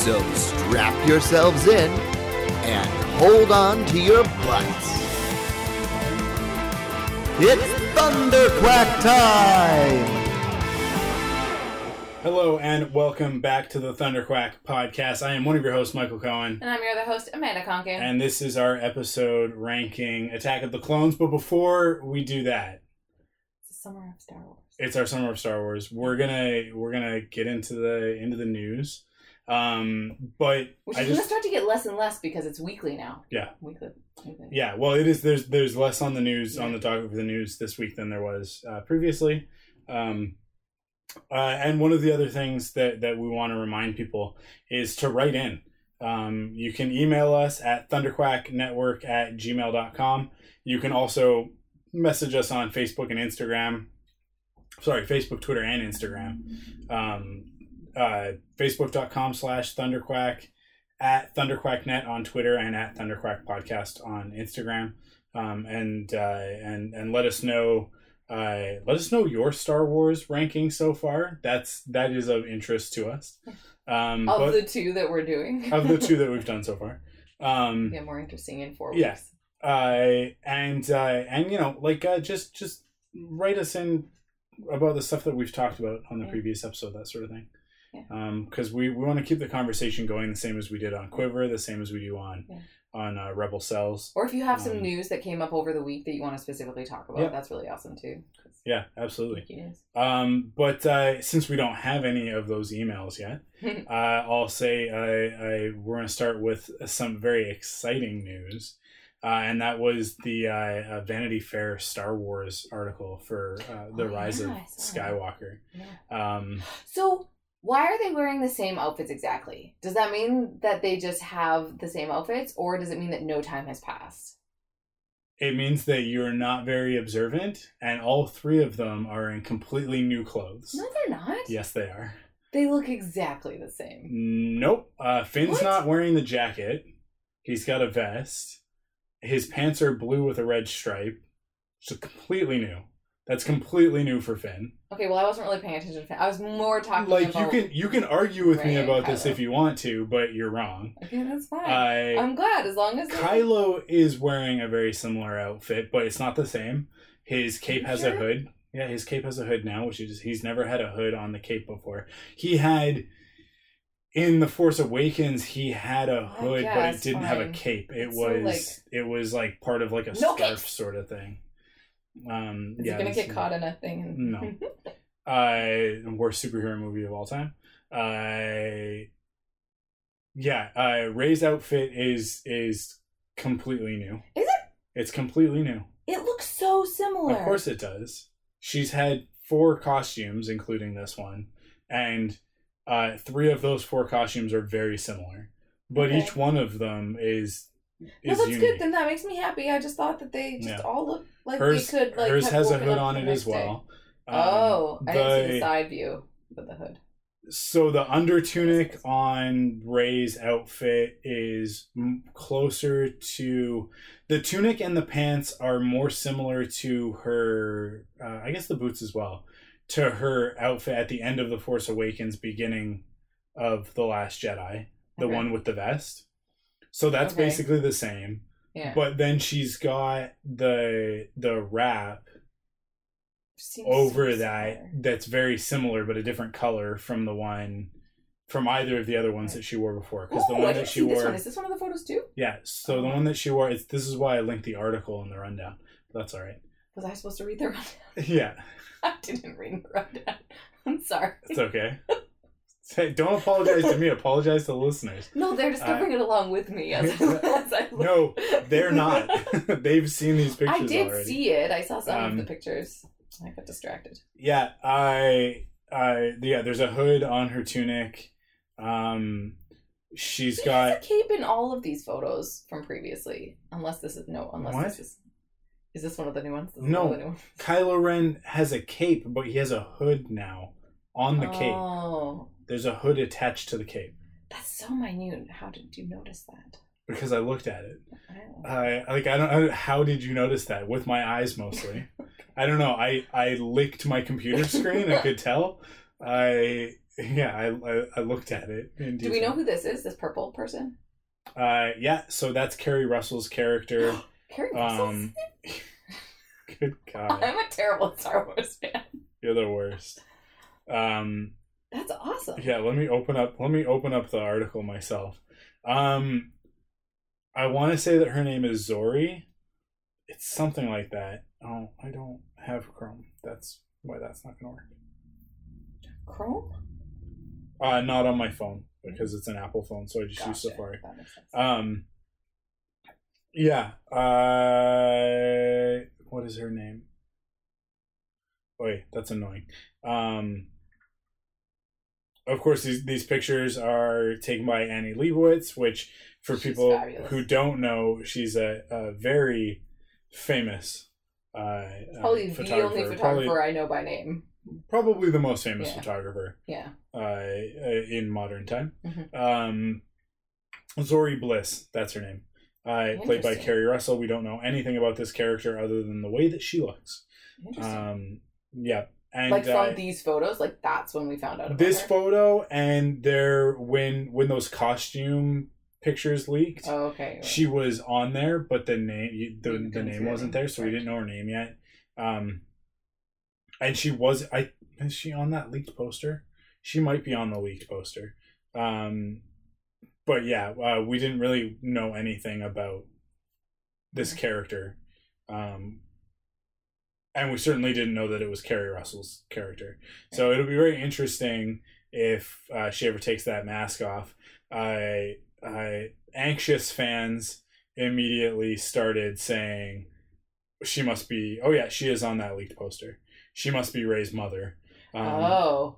So strap yourselves in and hold on to your butts. It's Thunderquack time! Hello and welcome back to the Thunderquack podcast. I am one of your hosts, Michael Cohen, And I'm your other host, Amanda Conkin. and this is our episode ranking Attack of the Clones. But before we do that, it's the summer of Star Wars. it's our summer of Star Wars. We're gonna we're gonna get into the into the news. Um, but Which is going just to start to get less and less because it's weekly now. Yeah. Weekly. weekly. yeah, well, it is. There's there's less on the news on the topic of the news this week than there was uh, previously. Um, uh, and one of the other things that that we want to remind people is to write in. Um, you can email us at thunderquacknetwork at gmail.com. You can also message us on Facebook and Instagram. Sorry, Facebook, Twitter, and Instagram. Um, uh, Facebook.com slash thunderquack at thunderquacknet on Twitter and at thunderquack podcast on Instagram. Um, and, uh, and, and let us know, uh, let us know your Star Wars ranking so far. That's, that is of interest to us. Um, Of the two that we're doing. of the two that we've done so far. Um, Get more interesting in four Yeah. weeks. uh, and uh, and you know, like uh, just just write us in about the stuff that we've talked about on the Yeah. previous episode, that sort of thing. Yeah. Because we, we want to keep the conversation going the same as we did on Quiver, the same as we do on Yeah. on uh, Rebel Cells. Or if you have some Um, news that came up over the week that you want to specifically talk about, Yeah. that's really awesome too. Yeah, absolutely. Um, but uh, since we don't have any of those emails yet, uh, I'll say I, I we're going to start with some very exciting news, uh, and that was the uh, uh, Vanity Fair Star Wars article for uh, the Oh, Rise yeah, of I saw that. Skywalker. Yeah. Um, So, why are they wearing the same outfits exactly? Does that mean that they just have the same outfits, or does it mean that no time has passed? it means that you're not very observant, and all three of them are in completely new clothes. No, they're not. Yes, they are. They look exactly the same. Nope. Uh, Finn's What? not wearing the jacket. He's got a vest. His pants are blue with a red stripe. So completely new. That's completely new for Finn. Okay, well, I wasn't really paying attention. To Finn. I was more talking Like you can you can argue with me about this if you want to, but you're wrong. Okay, that's fine. I I'm glad as long as Kylo is wearing a very similar outfit, but it's not the same. His cape has a hood. Yeah, his cape has a hood now, which is he's never had a hood on the cape before. He had in the Force Awakens, he had a hood, but it didn't have a cape. It so, was like- it was like part of like a No scarf cape. sort of thing. Um, Is yeah, he gonna get caught in a thing? No. uh worst superhero movie of all time. Uh yeah, uh Rey's outfit is is completely new. Is it? It's completely new. it looks so similar. Of course it does. She's had four costumes including this one and uh three of those four costumes are very similar. But Okay. each one of them is No, that's unique. good. Then that makes me happy. I just thought that they just Yeah. all look like hers they could like. hers has a hood on it as well. Um, oh, I didn't see the- the side view with the hood. So the under tunic on Rey's outfit is m- closer to the tunic and the pants are more similar to her. Uh, I guess the boots as well to her outfit at the end of the Force Awakens, beginning of the Last Jedi, the Okay. one with the vest. So that's Okay. basically the same, Yeah. but then she's got the the wrap Seems over so that similar. that's very similar but a different color from the one from either of the other ones that she wore before because the one that she wore one. Is this one of the photos too? yeah so the Oh. one that she wore it's, this is why i linked the article in the rundown that's all right Was I supposed to read the rundown? yeah I didn't read the rundown. I'm sorry. it's okay Say, don't apologize to me apologize to the listeners No, they're discovering it along with me as, as I no they're not they've seen these pictures I did already see it. I saw some Um, of the pictures. I got distracted. yeah i i yeah there's a hood on her tunic um she's He has got a cape in all of these photos from previously. Unless this is no, unless What? this is is this one of the new ones? This No. one new ones. Kylo Ren has a cape, but he has a hood now on the cape. Oh, There's a hood attached to the cape that's so minute. How did you notice that? because I looked at it. I don't. I like I don't. I, how did you notice that? With my eyes mostly. I don't know. I I licked my computer screen. I could tell. I yeah. I I, I looked at it. Do we know who this is? This purple person? Uh, yeah. So that's Keri Russell's character. Keri Russell. Um, good God, I'm a terrible Star Wars fan. you're the worst. Um, That's awesome. yeah. Let me open up. Let me open up the article myself. Um, I want to say that her name is Zorii. It's something like that. Oh, I don't have Chrome. That's why that's not gonna work. Chrome. Uh, not on my phone because it's an Apple phone, so I just use Safari. That makes sense. Um, yeah. Uh, what is her name? Wait, that's annoying. Um, of course, these these pictures are taken by Annie Leibovitz, which for She's people fabulous. who don't know, she's a, a very famous uh, Probably uh, the only photographer Probably, I know by name. probably the most famous Yeah. photographer Yeah. uh, uh, in modern time. Mhm. Um, Zorii Bliss, that's her name. Uh, played by Keri Russell. We don't know anything about this character other than the way that she looks. Interesting. Um, yeah, and like from uh, these photos, like that's when we found out about this her. photo and there when when those costume pictures leaked, Oh, okay. right. she was on there, but the name the, the name wasn't there, so we didn't know her name yet. Um, and she was I is she on that leaked poster? She might be on the leaked poster. Um, but yeah, uh, we didn't really know anything about this character. Um, and we certainly didn't know that it was Keri Russell's character. So it'll be very interesting if uh, she ever takes that mask off. I, I anxious fans immediately started saying she must be. Oh yeah, she is on that leaked poster. She must be Rey's mother. Um, oh.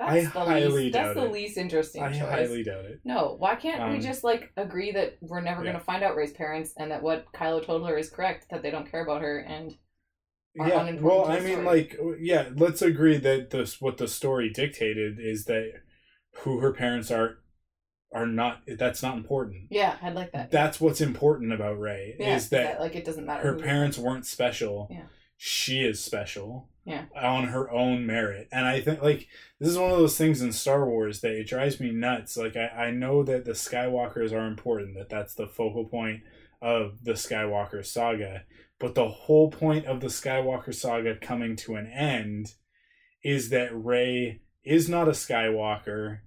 I That's the highly least, doubt That's the it. least interesting I choice. highly doubt it. No, why can't we Um, just like agree that we're never yeah. going to find out Rey's parents and that what Kylo told her is correct, that they don't care about her and yeah well i mean like yeah let's agree that this what the story dictated is that who her parents are are not that's not important yeah, I'd like that. that's what's important about rey yeah, is that, like it doesn't matter. her parents weren't special Yeah. she is special Yeah. on her own merit and i think like this is one of those things in star wars that it drives me nuts like i, I know that the skywalkers are important that that's the focal point of the skywalker saga but the whole point of the skywalker saga coming to an end is that rey is not a skywalker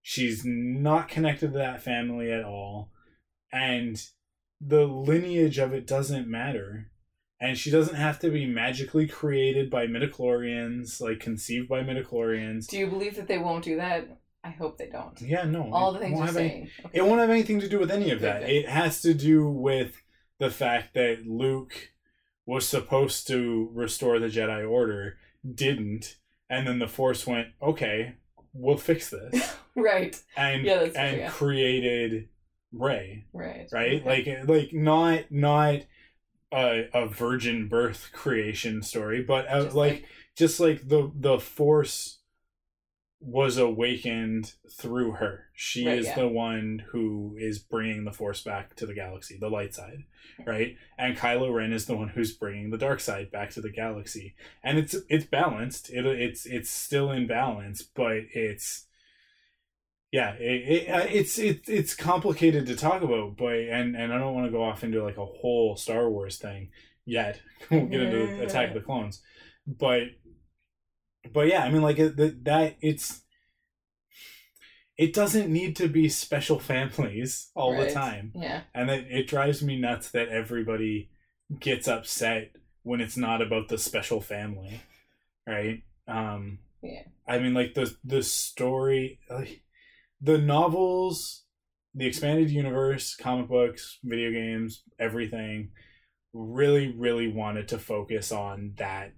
she's not connected to that family at all and the lineage of it doesn't matter and she doesn't have to be magically created by midichlorians like conceived by midichlorians Do you believe that they won't do that? I hope they don't. yeah no All the things you're have any- saying. Okay. it won't have anything to do with any of that it has to do with the fact that luke was supposed to restore the jedi order didn't and then the force went okay we'll fix this right, and Yeah, that's true, and yeah. created rey right, right okay. like like not not a, a virgin birth creation story but uh, Just like, just like the the force was awakened through her. She Right, is yeah. the one who is bringing the force back to the galaxy the light side right? And kylo ren is the one who's bringing the dark side back to the galaxy. And it's it's balanced. It, it's it's still in balance but it's yeah it, it, uh, it's it, it's complicated to talk about but and and i don't want to go off into like a whole star wars thing yet. We'll get into attack of the clones. But but yeah i mean like it, that that it's it doesn't need to be special families all the time. Yeah, and it, it drives me nuts that everybody gets upset when it's not about the special family right? Um Yeah. i mean like the the story like the novels the expanded universe comic books video games everything really really wanted to focus on that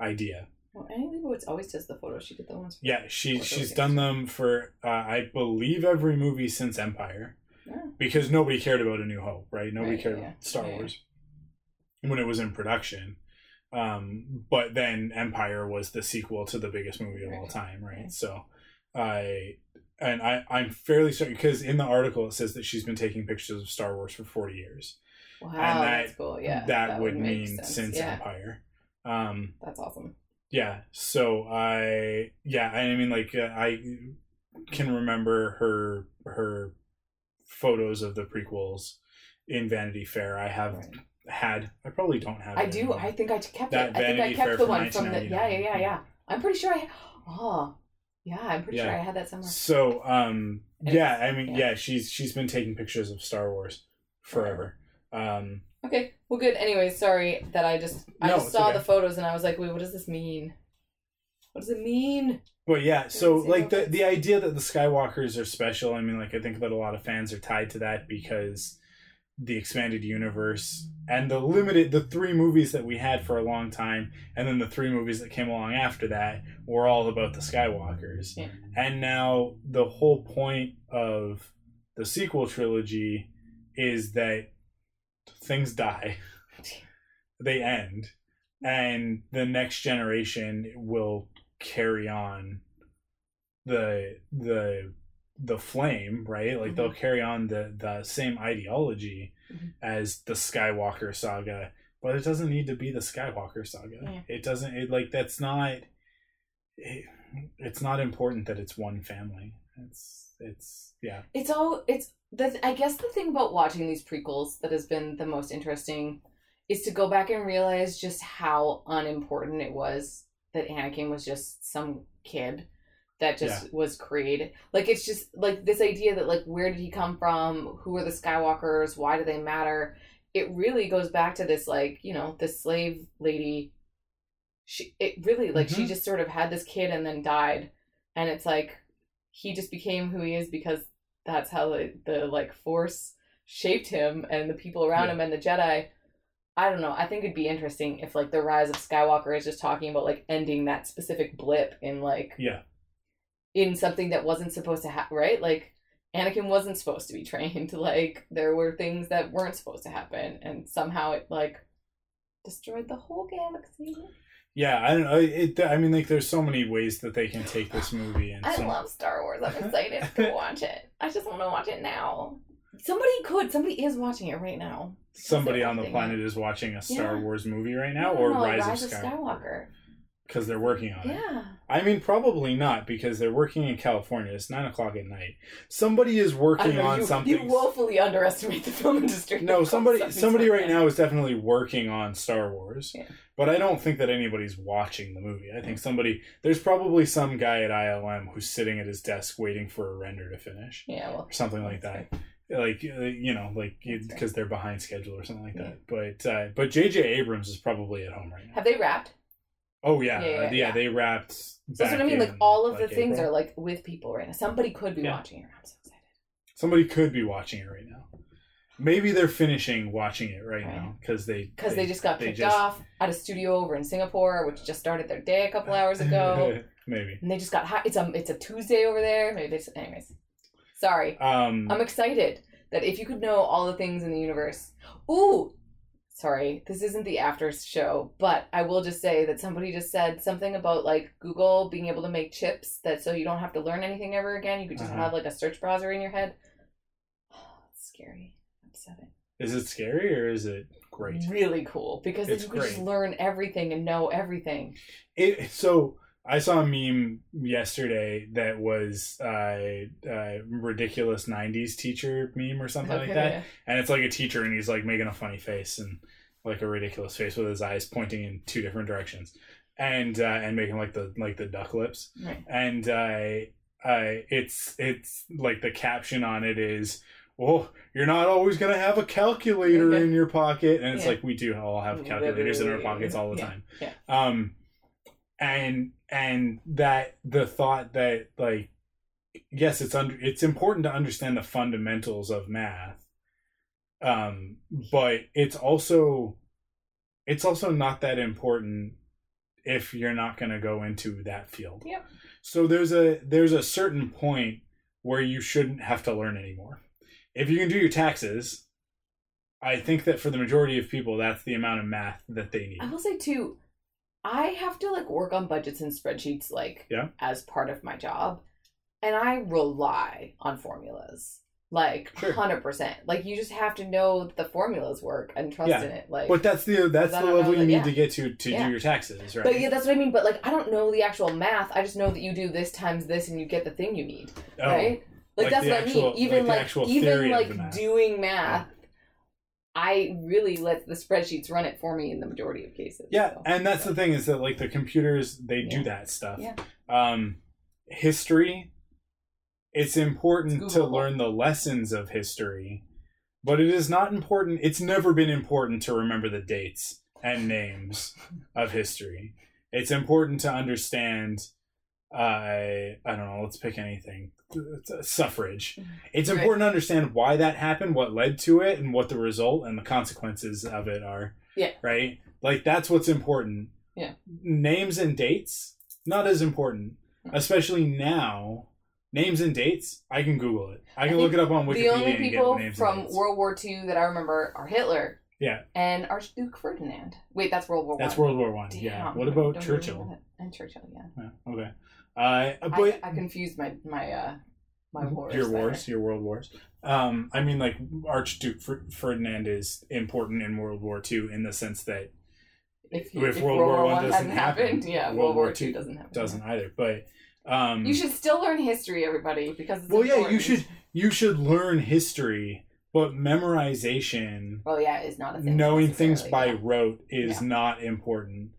idea Well, Annie Leibovitz always does the photos. She did the ones. For Yeah, she she's Awakens. done them for uh, I believe every movie since Empire, Yeah. because nobody cared about A New Hope, right? Nobody Right, cared yeah, about Star. Wars when it was in production. Um, but then Empire was the sequel to the biggest movie of all time, right? Right. So I and I I'm fairly certain because in the article it says that she's been taking pictures of Star Wars for forty years. Wow, And that- that's cool. Yeah, that, would, make mean sense. since yeah, Empire. Um, that's awesome. Yeah so i yeah i mean like uh, i can remember her her photos of the prequels in vanity fair i have Right. had i probably don't have I do. anymore. I think I kept That it. I think I Vanity kept Fair the one from the. Yeah, yeah, yeah, yeah. I'm pretty sure I. Oh, yeah. I'm pretty sure I had that somewhere. so um And yeah i mean yeah. yeah. she's she's been taking pictures of star wars forever um Okay. Well, good. Anyway, sorry that I just I No, just saw okay. the photos and I was like, wait, what does this mean? What does it mean? Well, yeah, so like the the idea that the Skywalkers are special, I mean, like I think that a lot of fans are tied to that because the expanded universe and the limited the three movies that we had for a long time, and then the three movies that came along after that were all about the Skywalkers. Yeah. And now the whole point of the sequel trilogy is that things die, they end, and the next generation will carry on the the the flame right? Like they'll carry on the the same ideology Mhm. as the skywalker saga but it doesn't need to be the skywalker saga. Yeah. it doesn't it like that's not it, it's not important that it's one family. It's it's yeah It's all it's the I guess the thing about watching these prequels that has been the most interesting is to go back and realize just how unimportant it was that Anakin was just some kid that just was created. Like it's just like this idea that like where did he come from? Who are the Skywalkers? Why do they matter? It really goes back to this like, you know, the slave lady she it really like she Mhm. just sort of had this kid and then died and it's like he just became who he is because that's how the, the like force shaped him and the people around Yeah. him and the jedi. I don't know. I think it'd be interesting if like the rise of skywalker is just talking about like ending that specific blip in like yeah. in something that wasn't supposed to happen right? Like anakin wasn't supposed to be trained. Like there were things that weren't supposed to happen and somehow it like destroyed the whole galaxy yeah i don't know it i mean like there's so many ways that they can take this movie and I so, love Star Wars. I'm excited to watch it. I just want to watch it now. Somebody could. Somebody is watching it right now. somebody on the planet is watching a star Yeah. wars movie right now or no, no, rise, Rise of of skywalker Skywalker. Because they're working on it Yeah. I mean, probably not because they're working in California. It's nine o'clock at night. Somebody is working know, on you, something. You woefully underestimate the film industry. no, somebody somebody right now is definitely working on Star Wars. Yeah. But I don't think that anybody's watching the movie. I think somebody there's probably some guy at ILM who's sitting at his desk waiting for a render to finish Yeah, well. or something like that. Like uh, you know, like because they're behind schedule or something like Yeah. that. But uh, but J.J. Abrams is probably at home right now. Have they wrapped? Oh yeah, Yeah, yeah, yeah, yeah. they wrapped. That's what I back mean. Like all of the things April. are like with people right now. Somebody could be Yeah. watching it. I'm so excited. Somebody could be watching it right now. Maybe they're finishing watching it right, Right. now because they Because they, just got they kicked just- off at a studio over in Singapore, which just started their day a couple hours ago. Maybe. and they just got hot. It's a it's a Tuesday over there. Maybe they just, anyways. Sorry. Um, I'm excited that if you could know all the things in the universe. Ooh, sorry, this isn't the after show, but I will just say that somebody just said something about like Google being able to make chips that so you don't have to learn anything ever again. You could just Uh-huh. have like a search browser in your head. it's scary. I'm upsetting. is it scary or is it great? Really cool because then It's you could just learn everything and know everything. It, so I saw a meme yesterday that was uh, uh, ridiculous '90s teacher meme or something like that, and it's like a teacher and he's like making a funny face and like a ridiculous face with his eyes pointing in two different directions, and uh, and making like the like the duck lips. Right. and it's it's like the caption on it is well you're not always going to have a calculator in your pocket and it's Yeah. like we do all have calculators in our pockets all the Yeah. time Yeah. um and and that the thought that like yes it's under it's important to understand the fundamentals of math um but it's also it's also not that important if you're not going to go into that field. Yep. So there's a there's a certain point where you shouldn't have to learn anymore. If you can do your taxes, I think that for the majority of people that's the amount of math that they need. I will say too, I have to like work on budgets and spreadsheets like Yeah. as part of my job, and I rely on formulas like Sure. hundred percent. Like you just have to know that the formulas work and trust Yeah. in it. Like, But that's the that's the level you that- need yeah. to get to to do your taxes, right? but yeah, that's what I mean. But like, I don't know the actual math. I just know that you do this times this, and you get the thing you need. Oh, right? Like, like that's what I mean. Even like like, actual even like doing math, I really let the spreadsheets run it for me in the majority of cases. Yeah, so. and that's the thing is that like the computers they do that stuff. Yeah. Um, history, it's important It's to learn the lessons of history, but it is not important. It's never been important to remember the dates and names of history. It's important to understand. Uh, I don't know. Let's pick anything. Suffrage. It's Right. important to understand why that happened, what led to it, and what the result and the consequences of it are. Yeah. Right? Like that's what's important. Yeah. Names and dates, not as important. Mm. Especially now. Names and dates, I can Google it. I can I look it up on Wikipedia the only and get people names from. World War II that I remember are Hitler. Yeah. And Archduke Ferdinand. Wait, that's World War That's One. World War One. Yeah. What about Churchill? And Churchill, yeah. Yeah, okay. Uh, but I, I confused my my uh my wars. your there. wars, your world wars. Um, I mean, like Archduke Fer- Ferdinand is important in World War Two in the sense that If, if if World War One One doesn't happen, happened, yeah, World World War Two doesn't happen. doesn't either. But um, You should still learn history, everybody, because it's well, yeah, you should you should learn history, but memorization, Well, yeah, is not a thing. knowing things by necessarily, rote is Yeah. not important.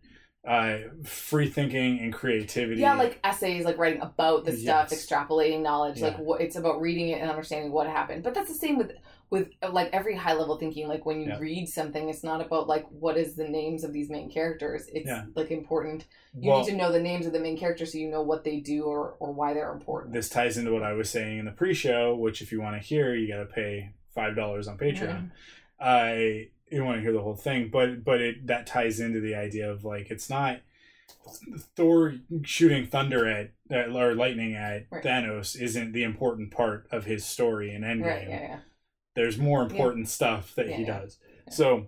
Uh, free thinking and creativity. Yeah. like essays, like writing about the stuff, Yes. extrapolating knowledge. Like Yeah. what it's about reading it and understanding what happened. But that's the same with with like every high level thinking. Like when you Yeah. read something, it's not about like what is the names of these main characters. It's Yeah. like important. You well, need to know the names of the main characters so you know what they do or or why they're important. this ties into what I was saying in the pre-show, which if you want to hear, you got to pay five dollars on Patreon. I you don't want to hear the whole thing, but but it that ties into the idea of like it's not Thor shooting thunder at, at or lightning at Right. Thanos isn't the important part of his story in Endgame. Right. Yeah. Yeah. There's more important stuff that he Yeah, yeah. does. Yeah. So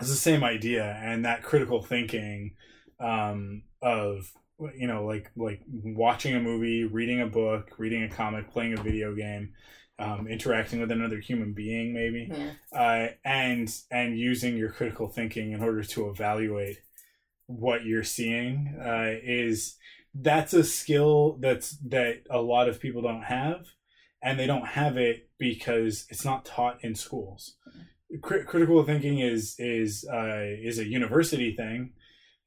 it's the same idea, and that critical thinking um, of you know like like watching a movie, reading a book, reading a comic, playing a video game. Um, interacting with another human being, maybe, yeah. uh, and and using your critical thinking in order to evaluate what you're seeing uh, is that's a skill that's that a lot of people don't have and they don't have it because it's not taught in schools Cri- critical thinking is is uh, is a university thing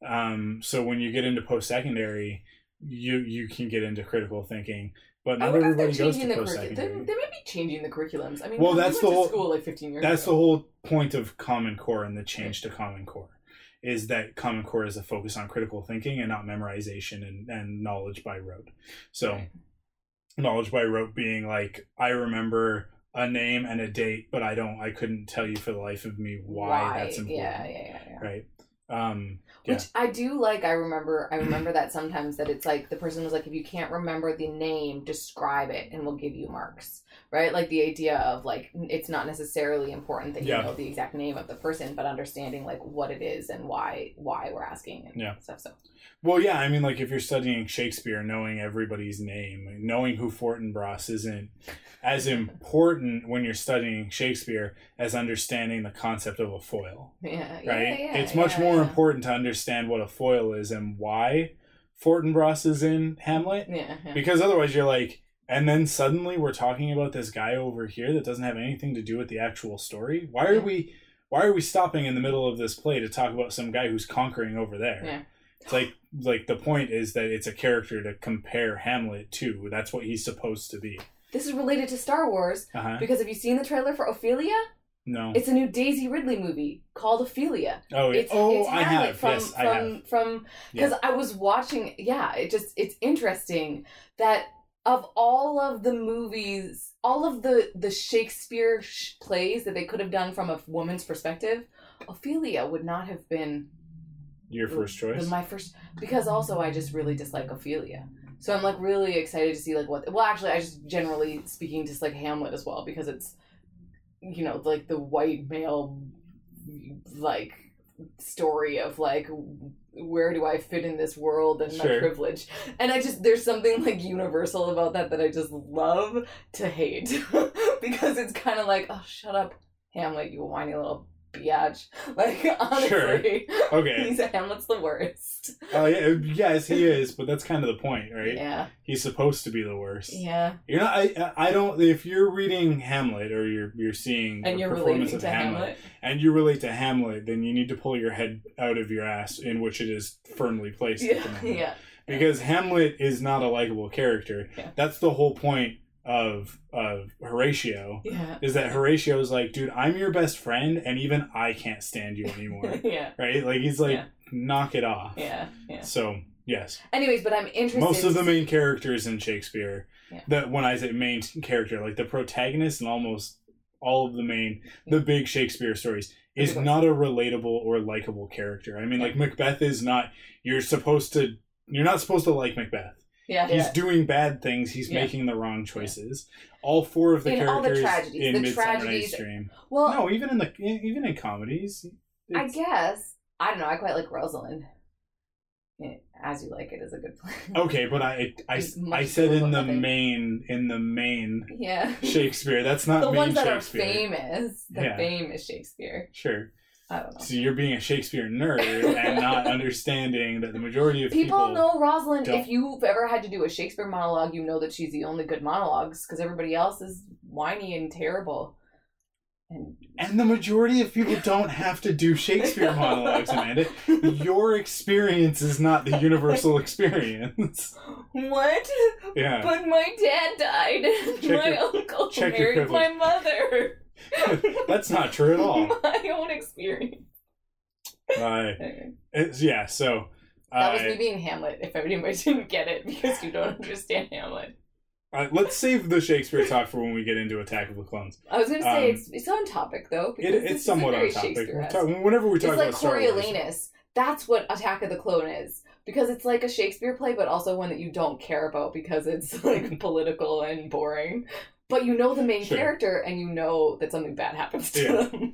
um, so when you get into post-secondary you you can get into critical thinking but not wonder if they're everybody goes to the curriculum. They, may be changing the curriculums. I mean, Well, that's the whole- school like 15 years that's the whole point of common core and the change to common core is that common core is a focus on critical thinking and not memorization and, and knowledge by rote so Right. knowledge by rote being like i remember a name and a date but i don't i couldn't tell you for the life of me why, that's important Yeah, yeah, yeah, yeah. right um Which I do like. I remember. I remember that sometimes that it's like the person was like, if you can't remember the name, describe it, and we'll give you marks. Right? Like the idea of like it's not necessarily important that you Yeah. know the exact name of the person, but understanding like what it is and why why we're asking and Yeah. stuff. So Well, yeah, I mean, like if you're studying Shakespeare, knowing everybody's name, knowing who Fortinbras isn't as important when you're studying Shakespeare as understanding the concept of a foil, yeah, right? yeah, it's yeah, much more important to understand what a foil is and why Fortinbras is in Hamlet, yeah. because otherwise you're like, and then suddenly we're talking about this guy over here that doesn't have anything to do with the actual story. Why are Yeah. we? Why are we stopping in the middle of this play to talk about some guy who's conquering over there? Yeah. It's like like the point is that it's a character to compare Hamlet to. That's what he's supposed to be. This is related to Star Wars Uh-huh. because have you seen the trailer for Ophelia? No. It's a new Daisy Ridley movie called Ophelia. oh. It's, oh, it's I have. from yes, I from have. from because I was watching. Yeah, it just it's interesting that of all of the movies, all of the the Shakespeare sh- plays that they could have done from a woman's perspective, Ophelia would not have been your first choice. The- my first because also I just really dislike Ophelia. So I'm like really excited to see like what well actually I just generally speaking dislike Hamlet as well because it's you know like the white male like story of like where do I fit in this world and my privilege? And I just there's something like universal about that that I just love to hate because it's kind of like oh shut up Hamlet you whiny little biatch like honestly sure. Okay. he's Hamlet's the worst Oh yeah, yes, he is, but that's kind of the point, right? yeah He's supposed to be the worst. yeah You're not. I. I don't. If you're reading Hamlet or you're you're seeing and a you're performance of to Hamlet, and you relate to Hamlet, then you need to pull your head out of your ass, in which it is firmly placed. at the yeah moment. yeah Because Hamlet is not a likable character. Yeah. That's the whole point of of Horatio. yeah Is that Horatio is like, dude, I'm your best friend, and even I can't stand you anymore. yeah right? Like he's like, Yeah. knock it off. yeah yeah So yes, anyways but I'm interested most of the main characters in Shakespeare, Yeah. that when I say main character, like the protagonist and almost all of the main, the big Shakespeare stories, is not a relatable or likable character. I mean, like Macbeth is not. You're supposed to. You're not supposed to like Macbeth. Yeah He's yeah doing bad things. He's Yeah. making the wrong choices. All four of the In all the characters tragedies, in the Midsummer Night's Dream. well no, even in the even in comedies. I guess I don't know I quite like Rosalind as you like it is a good play. Okay, but I I, It's I said in the main in the main yeah Shakespeare. That's not the main ones that Shakespeare. are famous the Yeah. famous Shakespeare Sure. I don't know So you're being a Shakespeare nerd and not understanding that the majority of People, people, know Rosalind. don't- If you've ever had to do a Shakespeare monologue, you know that she's the only good monologues because everybody else is whiny and terrible. And and the majority of people don't have to do Shakespeare monologues, Amanda. Your experience is not the universal experience. what? Yeah. But my dad died. Check my your- uncle married my mother. That's not true at all. my own experience. Anyway, it's, yeah, so that was uh, me being Hamlet. If anybody didn't get it because you don't understand Hamlet. uh, let's save the Shakespeare talk for when we get into Attack of the Clones. I was going to say Um, it's it's on topic though. It, it's somewhat on topic. We're Shakespeare-esque. whenever we talk it's like about Star Wars, Coriolanus. That's what Attack of the Clone is. Because it's like a Shakespeare play, but also one that you don't care about because it's like political and boring. But you know the main Sure. character and you know that something bad happens to Yeah. them.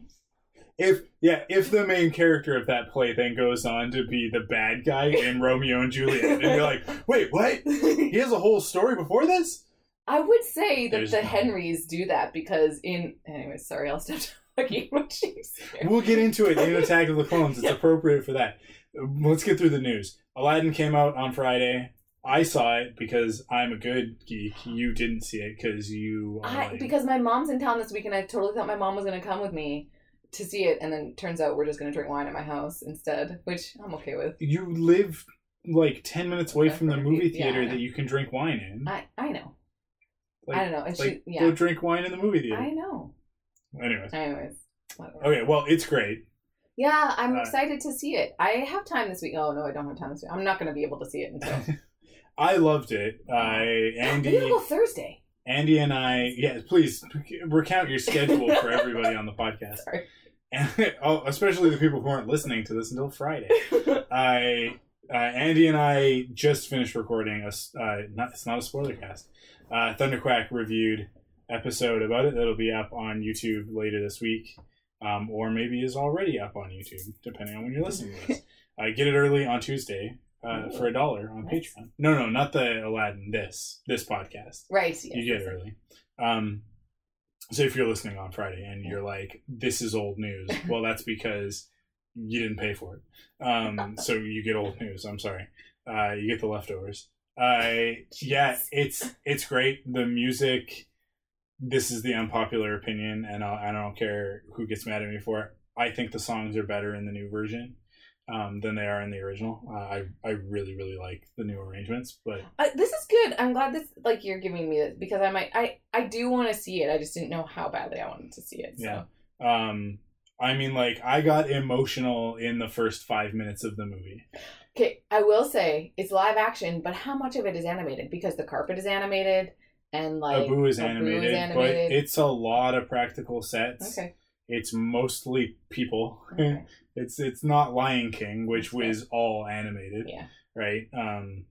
if yeah, if the main character of that play then goes on to be the bad guy in Romeo and Juliet, and you're like, wait, what? He has a whole story before this? I would say that There's the no- Henrys do that because in anyway, sorry, I'll stop talking about Shakespeare. We'll get into it in Attack of the Clones. It's Yeah. appropriate for that. Let's get through the news. Aladdin came out on Friday. I saw it because I'm a good geek. You didn't see it because you I, like, because my mom's in town this week and I totally thought my mom was gonna come with me to see it and then turns out we're just gonna drink wine at my house instead, which I'm okay with. you live like ten minutes away from the movie Yeah, theater know. that you can drink wine in. I, I know. Like, I don't know. And like she, yeah. go drink wine in the movie theater. I know. Anyways, Anyways. whatever. okay. Well, it's great. Yeah, I'm Uh, excited to see it. I have time this week. Oh no, I don't have time this week. I'm not going to be able to see it until I loved it. I maybe I'll Andy, go Thursday. Andy and I. Yeah, please recount your schedule for everybody on the podcast, Sorry. and oh, especially the people who aren't listening to this until Friday. I uh, Andy and I just finished recording a uh, not it's not a spoiler cast. Uh, Thunderquack reviewed episode about it that'll be up on YouTube later this week, um, or maybe is already up on YouTube depending on when you're listening to this. Uh, get it early on Tuesday uh, for a dollar on Nice. Patreon. No, no, not the Aladdin. This this podcast right. Yes, you get early. Um, so if you're listening on Friday and you're like, "This is old news," well, that's because you didn't pay for it. Um, so you get old news. I'm sorry. Uh, you get the leftovers. Uh, yeah, it's it's great. The music. This is the unpopular opinion, and I'll, I don't care who gets mad at me for it. I think the songs are better in the new version um, than they are in the original. Uh, I I really really like the new arrangements, but Uh, this is good. I'm glad this like you're giving me this because I might I I do want to see it. I just didn't know how badly I wanted to see it. So. Yeah. Um, I mean, like, I got emotional in the first five minutes of the movie. Okay, I will say it's live action, but how much of it is animated? Because the carpet is animated and like Abu is Abu animated, is animated. but it's a lot of practical sets. okay. it's mostly people. Okay. It's it's not Lion King, which was all animated, Yeah. right? Um,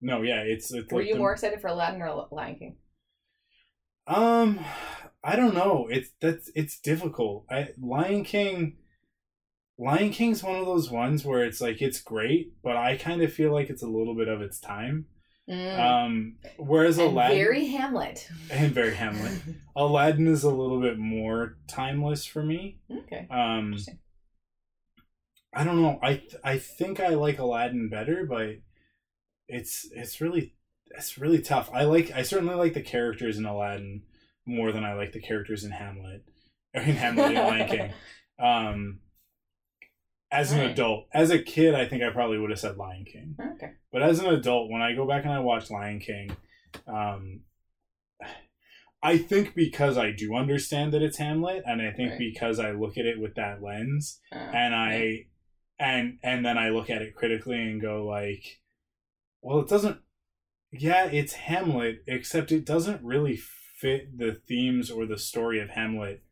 no, yeah, it's it's Were like you the- more excited for Aladdin or Lion King? Um, I don't know. It's that's it's difficult. I Lion King. Lion King's one of those ones where it's like it's great, but I kind of feel like it's a little bit of its time. Mm. Um, whereas and Aladdin very Hamlet. and very Hamlet, Aladdin is a little bit more timeless for me. okay. Um, Interesting. I don't know. I th- I think I like Aladdin better, but it's it's really it's really tough. I like I certainly like the characters in Aladdin more than I like the characters in Hamlet. Or in Hamlet and Lion King. Um as an Right. adult. As a kid I think I probably would have said Lion King. Okay. But as an adult, when I go back and I watch Lion King, um I think because I do understand that it's Hamlet, and I think Right. because I look at it with that lens, Uh, and I and and then I look at it critically and go like, well, it doesn't. Yeah, it's Hamlet, except it doesn't really fit the themes or the story of Hamlet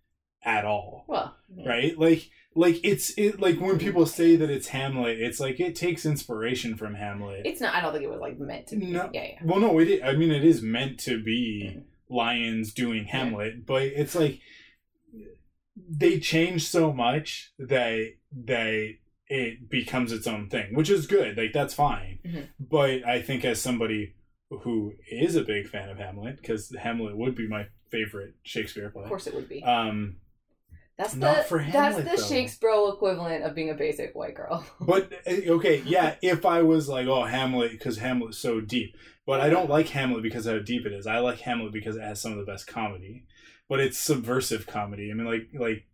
at all, well, yeah. right? Like, like it's it like when people say that it's Hamlet, it's like it takes inspiration from Hamlet. It's not. I don't think it was like meant to. Be. No. Yeah, yeah. Well, no, it. I mean, it is meant to be Mhm. lions doing Yeah. Hamlet, but it's like they change so much that that it becomes its own thing, which is good. Like that's fine. Mhm. But I think as somebody who is a big fan of Hamlet, because Hamlet would be my favorite Shakespeare play. Of course, it would be. Um, that's not the for that's the though. Shakespeare equivalent of being a basic white girl. But uh, okay, yeah. If I was like, oh, Hamlet, because Hamlet's so deep, but I don't like Hamlet because of how deep it is. I like Hamlet because it has some of the best comedy, but it's subversive comedy. I mean, like, like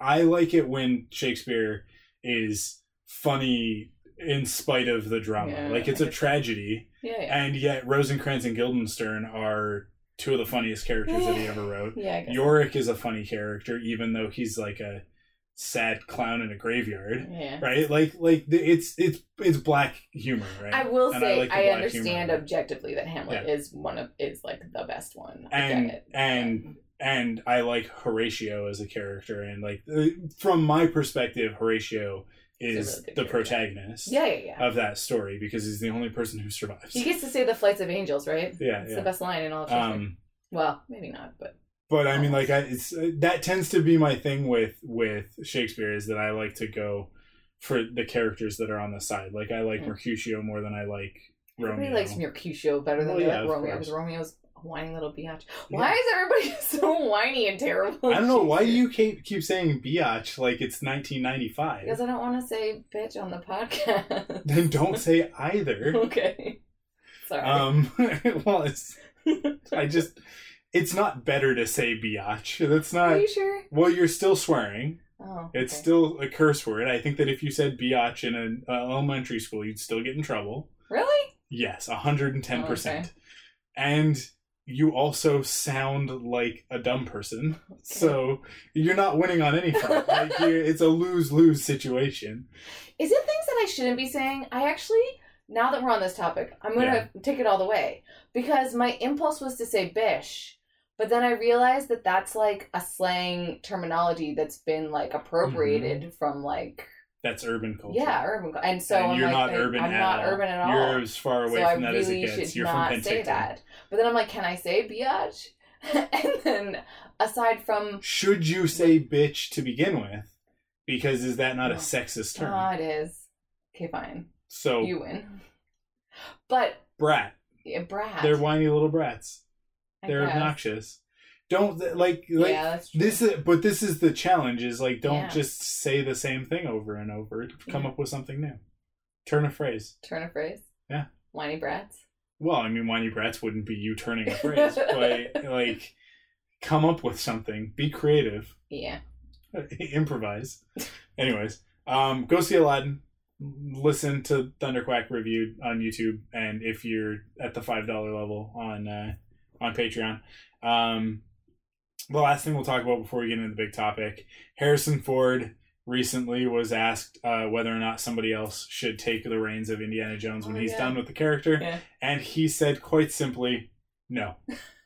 I like it when Shakespeare is funny in spite of the drama. Yeah, like it's a tragedy, yeah, yeah. and yet Rosencrantz and Guildenstern are two of the funniest characters that he ever wrote. yeah, Yorick is a funny character, even though he's like a sad clown in a graveyard yeah. right? Like like it's it's it's black humor, right? I will And say like I, understand humor. objectively that Hamlet is one of is like the best one. I And- get it. and and I like Horatio as a character, and like uh, from my perspective, Horatio is really the character. protagonist yeah, yeah, yeah. of that story because he's the only person who survives. he gets to say the flights of angels, right? yeah, It's yeah. the best line in all of Shakespeare. Um, well, maybe not, but but I mean, like, I, it's uh, that tends to be my thing with with Shakespeare is that I like to go for the characters that are on the side. Like, I like Mm. Mercutio more than I like Romeo. everybody likes Mercutio better than Well, yeah, like Romeo because Romeo's whiny little biatch. Yeah. Why is everybody so whiny and terrible? I don't know why do you keep keep saying biatch like it's 1995. Because I don't want to say bitch on the podcast. Then don't say either. okay. Sorry. Um, well, it's I just it's not better to say biatch. That's not. Are you sure? Well, you're still swearing. Oh, It's okay. still a curse word. I think that if you said biatch in an uh, elementary school, you'd still get in trouble. really. Yes, 110 Oh, okay. percent. And you also sound like a dumb person, so you're not winning on any front. like it's a lose lose situation. Is it things that I shouldn't be saying? I actually, now that we're on this topic, I'm gonna take it all the way because my impulse was to say bish, but then I realized that that's like a slang terminology that's been like mm-hmm. appropriated from like That's urban culture. yeah urban, and so and I'm you're like, not I- urban I'm at not all. urban at all. You're as far away so I from that as it really gets. You're not from say Penticton. that. But then I'm like, can I say biatch? and then aside from Should you say bitch to begin with? Because is that not a sexist term? oh, it is okay, fine, so you win. But brat. yeah, brat. They're whiny little brats. I They're guess. obnoxious. Don't like like yeah, this is but this is the challenge is like don't Yeah. just say the same thing over and over. Come Yeah. up with something new. Turn a phrase. Turn a phrase. Yeah. Whiny brats. Well, I mean whiny brats wouldn't be you turning a phrase, but like come up with something. Be creative. Yeah. improvise. Anyways, um, go see Aladdin. Listen to Thunderquack reviewed on YouTube, and if you're at the five dollar level on uh, on Patreon. Um, the last thing we'll talk about before we get into the big topic: Harrison Ford recently was asked uh, whether or not somebody else should take the reins of Indiana Jones when Oh, he's yeah. done with the character, Yeah. and he said quite simply, "No."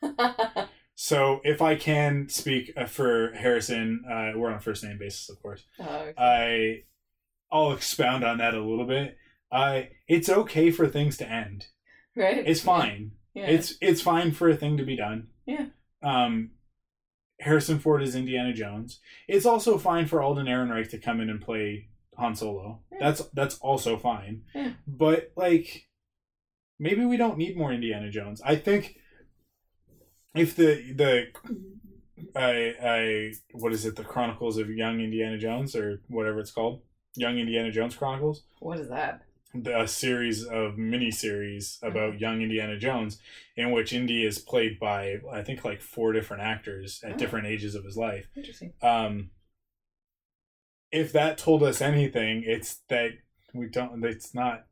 So if I can speak uh, for Harrison, uh, we're on a first name basis, of course. Oh, okay. I I'll expound on that a little bit. I it's okay for things to end. right? It's fine. Yeah. It's it's fine for a thing to be done. Yeah. Um, Harrison Ford is Indiana Jones. It's also fine for Alden Ehrenreich to come in and play Han Solo. Yeah. That's that's also fine. Yeah. But like, maybe we don't need more Indiana Jones. I think if the the I I what is it? The Chronicles of Young Indiana Jones or whatever it's called, Young Indiana Jones Chronicles what is that? A series of mini series Mm-hmm. about young Indiana Jones, in which Indy is played by I think like four different actors at Oh. different ages of his life. Interesting. Um, if that told us anything, it's that we don't. It's not.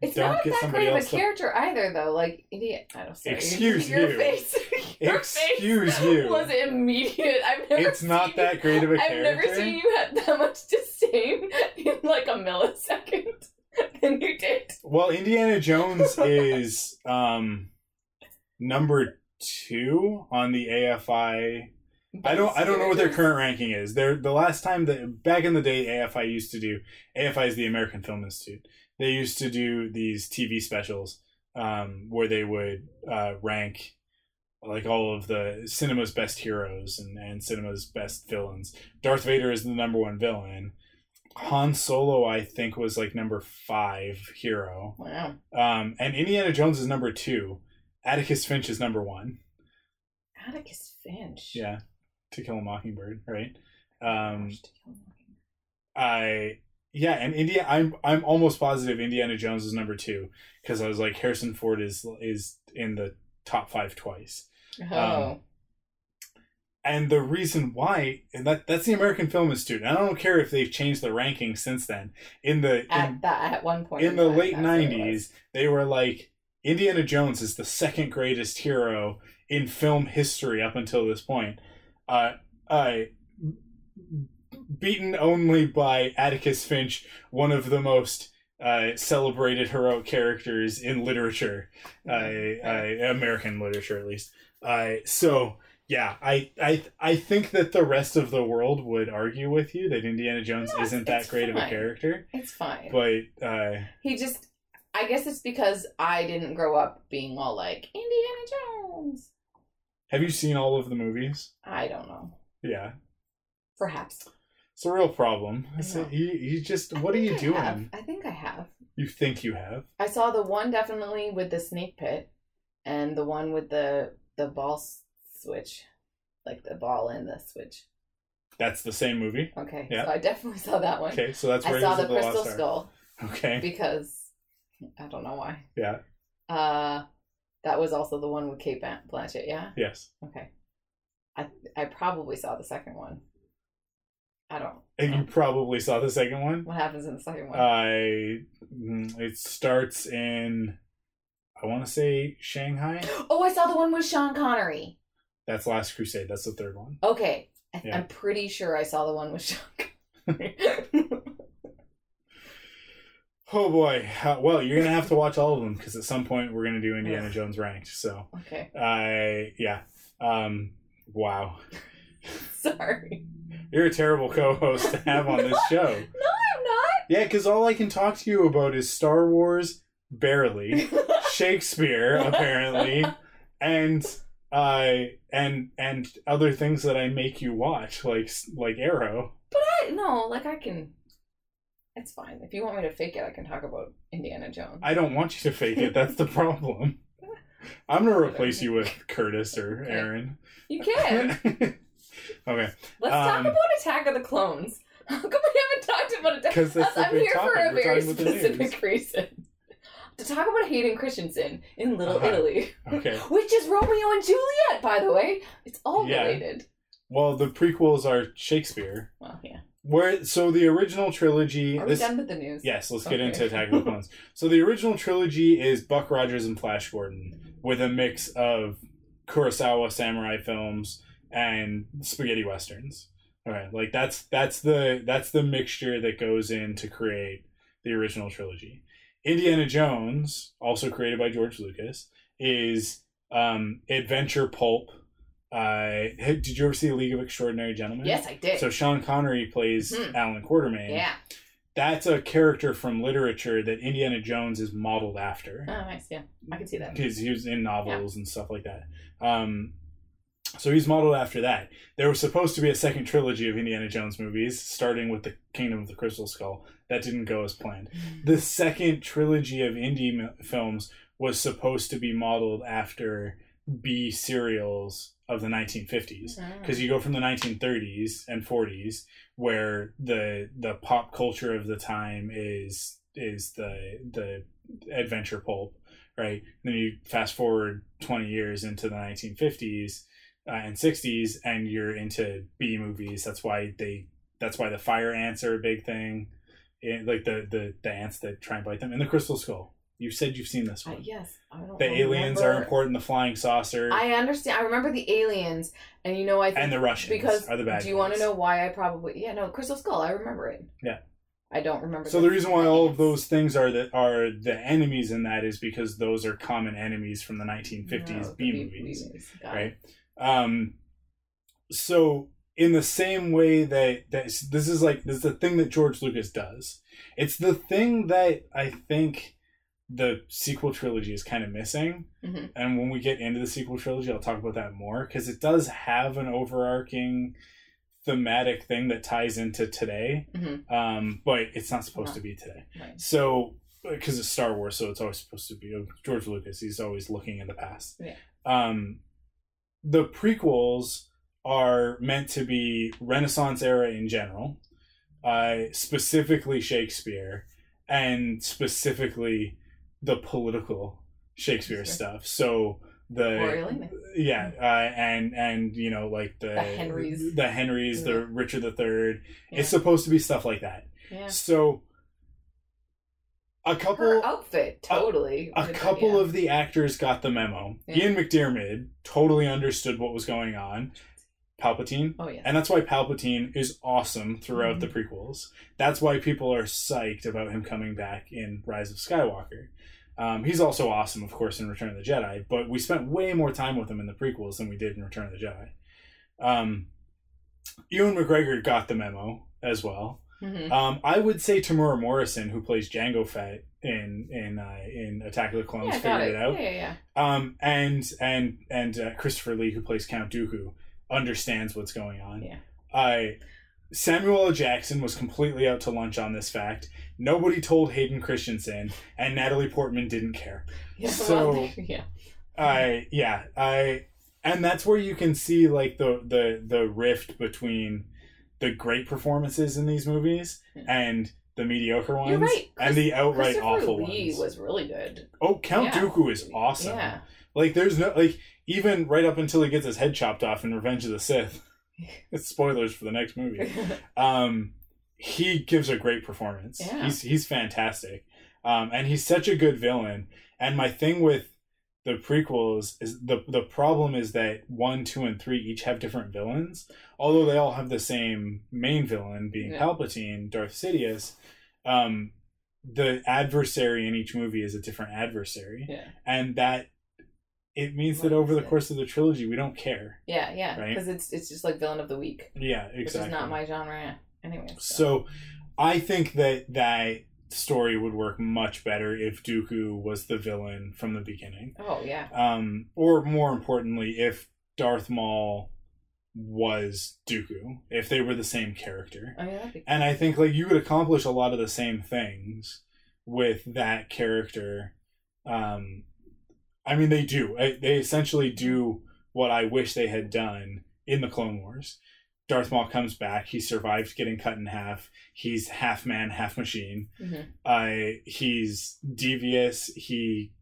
It's Don't not get that somebody great of a else to- character either, though. Like idiot. I don't say. Excuse your you. face. your Excuse face you. Was immediate. I've never. It's not that great of a I've character. I've never seen you have that much disdain in like a millisecond than you did. Well, Indiana Jones is um number two on the AFI I don't I don't know what their current ranking is. They're the last time that back in the day AFI used to do AFI is the American Film Institute. They used to do these TV specials um, where they would uh, rank like all of the cinema's best heroes and, and cinema's best villains. Darth Vader is the number one villain. Han Solo, I think, was like number five hero. Wow. Um, and Indiana Jones is number two. Atticus Finch is number one. Atticus Finch. Yeah, To Kill a Mockingbird, right? Um, Gosh, to kill a mockingbird. I yeah, and India. I'm I'm almost positive Indiana Jones is number two because I was like Harrison Ford is is in the top five twice, Oh. And the reason why and that that's the American Film Institute. And I don't care if they've changed the ranking since then. In the in, at that at one point in the late that's what it was. '90s, they were like Indiana Jones is the second greatest hero in film history up until this point. Uh, I beaten only by Atticus Finch, one of the most uh, celebrated heroic characters in literature, uh, uh, American literature at least. Uh, so yeah, I, I I think that the rest of the world would argue with you that Indiana Jones No, isn't that great of a character, It's fine. but uh, he just I guess it's because I didn't grow up being all like Indiana Jones. have you seen all of the movies? I don't know. Yeah, Perhaps. it's a real problem. Know. you, you just what are you I doing? have. I think I have. You think you have? I saw the one definitely with the snake pit, and the one with the the ball switch, like the ball and the switch. That's the same movie. Okay, Yeah. so I definitely saw that one. Okay, so that's I saw the the crystal skull Okay, because I don't know why. yeah, Uh, that was also the one with Cate Blanchett. Yeah. yes. Okay. I I probably saw the second one. I don't. And you probably saw the second one. What happens in the second one? I mm, it starts in I want to say Shanghai. oh, I saw the one with Sean Connery. That's Last Crusade. That's the third one. Okay, Yeah. I'm pretty sure I saw the one with Sean. Oh boy. Uh, well, you're gonna have to watch all of them because at some point we're gonna do Indiana. Jones ranked. So okay, I yeah. Um. Wow. sorry. You're a terrible co-host to have on this show. No, I'm not. Yeah, because all I can talk to you about is Star Wars, barely. Shakespeare apparently and uh and and other things that I make you watch like like Arrow. but I no, like I can. It's fine. If you want me to fake it, I can talk about Indiana Jones. I don't want you to fake it. That's the problem. I'm gonna replace you with Curtis or Okay. Aaron. You can. okay, Let's talk Um, about Attack of the Clones. How come we haven't talked about Attack? 'Cause that's the I'm here for a We're very talking about the specific reason. To talk about Hayden Christensen in Little Uh-huh. Italy, okay. which is Romeo and Juliet, by the way. It's all Yeah. related. Well, the prequels are Shakespeare. Well, yeah. Where so the original trilogy. Are we this- done with the news? Yes, let's get into Attack of the Clones. So the original trilogy is Buck Rogers and Flash Gordon with a mix of Kurosawa samurai films and spaghetti westerns. All right, like that's that's the that's the mixture that goes in to create the original trilogy. Indiana Jones, also created by George Lucas, is um, adventure pulp Uh, did you ever see League of Extraordinary Gentlemen? Yes, I did. So Sean Connery plays Mhm. Allan Quatermain. yeah. That's a character from literature that Indiana Jones is modeled after. Oh, nice. Yeah, I can see that. because he was in novels and stuff like that. Um, so he's modeled after that. There was supposed to be a second trilogy of Indiana Jones movies, starting with the Kingdom of the Crystal Skull. That didn't go as planned. The second trilogy of indie m- films was supposed to be modeled after B serials of the 1950s Mm. because you go from the 1930s and 40s where the the pop culture of the time is is the the adventure pulp right then you fast forward 20 years into the 1950s uh, and 60s and you're into b movies that's why they that's why the fire ants are a big thing and like the the the ants that try and bite them and the crystal skull you said you've seen this Uh, one yes, I don't. the aliens are important the flying saucer I understand. I remember the aliens, and you know, I think and the russians because are the bad do you want to know why I probably yeah no Crystal Skull I remember it Yeah. I don't remember So the reason why all of those things are that are the enemies in that is because those are common enemies from the 1950s No, B movies, Got right? it. Um, so in the same way that that this is like this is the thing that George Lucas does. It's the thing that I think the sequel trilogy is kind of missing. Mhm. And when we get into the sequel trilogy, I'll talk about that more because it does have an overarching thematic thing that ties into today. Mhm. Um, but it's not supposed to be today. Right. So, because it's Star Wars, so it's always supposed to be uh, George Lucas. He's always looking in the past. Yeah. Um, the prequels are meant to be Renaissance era in general, uh, specifically Shakespeare, and specifically the political Shakespeare Sure. stuff. So the yeah, uh, and and you know like the The Henrys. the Henrys, the Richard the Third. Yeah. It's supposed to be stuff like that. yeah. So a couple Her outfit totally. a But, couple of the actors got the memo. Yeah. Ian McDiarmid totally understood what was going on. Palpatine. oh yeah And that's why Palpatine is awesome throughout the Mm-hmm. prequels. That's why people are psyched about him coming back in Rise of Skywalker. Um, he's also awesome, of course, in Return of the Jedi, but we spent way more time with him in the prequels than we did in Return of the Jedi. Um, Ewan McGregor got the memo as well. Mhm. Um, I would say Temuera Morrison, who plays Jango Fett in in uh, in Attack of the Clones, yeah figured it, it out. yeah yeah Um, and and and uh, Christopher Lee, who plays Count Dooku, understands what's going on. Yeah. I Samuel L. Jackson was completely out to lunch on this fact. Nobody told Hayden Christensen, and Natalie Portman didn't care. yeah So- well, yeah I yeah I and that's where you can see like the the the rift between the great performances in these movies and the mediocre ones You're right. and the outright awful Lee ones. was really good oh, Count Yeah. Dooku is awesome. yeah Like there's no like even right up until he gets his head chopped off in Revenge of the Sith. it's spoilers for the next movie. Um, he gives a great performance. Yeah. He's he's fantastic, um, and he's such a good villain. And my thing with the prequels is the the problem is that one, two, and three each have different villains, although they all have the same main villain being Yeah. Palpatine, Darth Sidious. Um, the adversary in each movie is a different adversary, yeah and that it means that over the Yeah. course of the trilogy we don't care. yeah yeah Right. because it's it's just like villain of the week Yeah, which exactly. is not my genre anyway So I think that that story would work much better if Dooku was the villain from the beginning. oh yeah Um, or more importantly, if Darth Maul was Dooku, if they were the same character. oh yeah that'd And I think like you would accomplish a lot of the same things with that character. Um, I mean, they do. I- They essentially do what I wish they had done in the Clone Wars. Darth Maul comes back. He survives getting cut in half. He's half man, half machine. Mhm. Uh, he's devious. He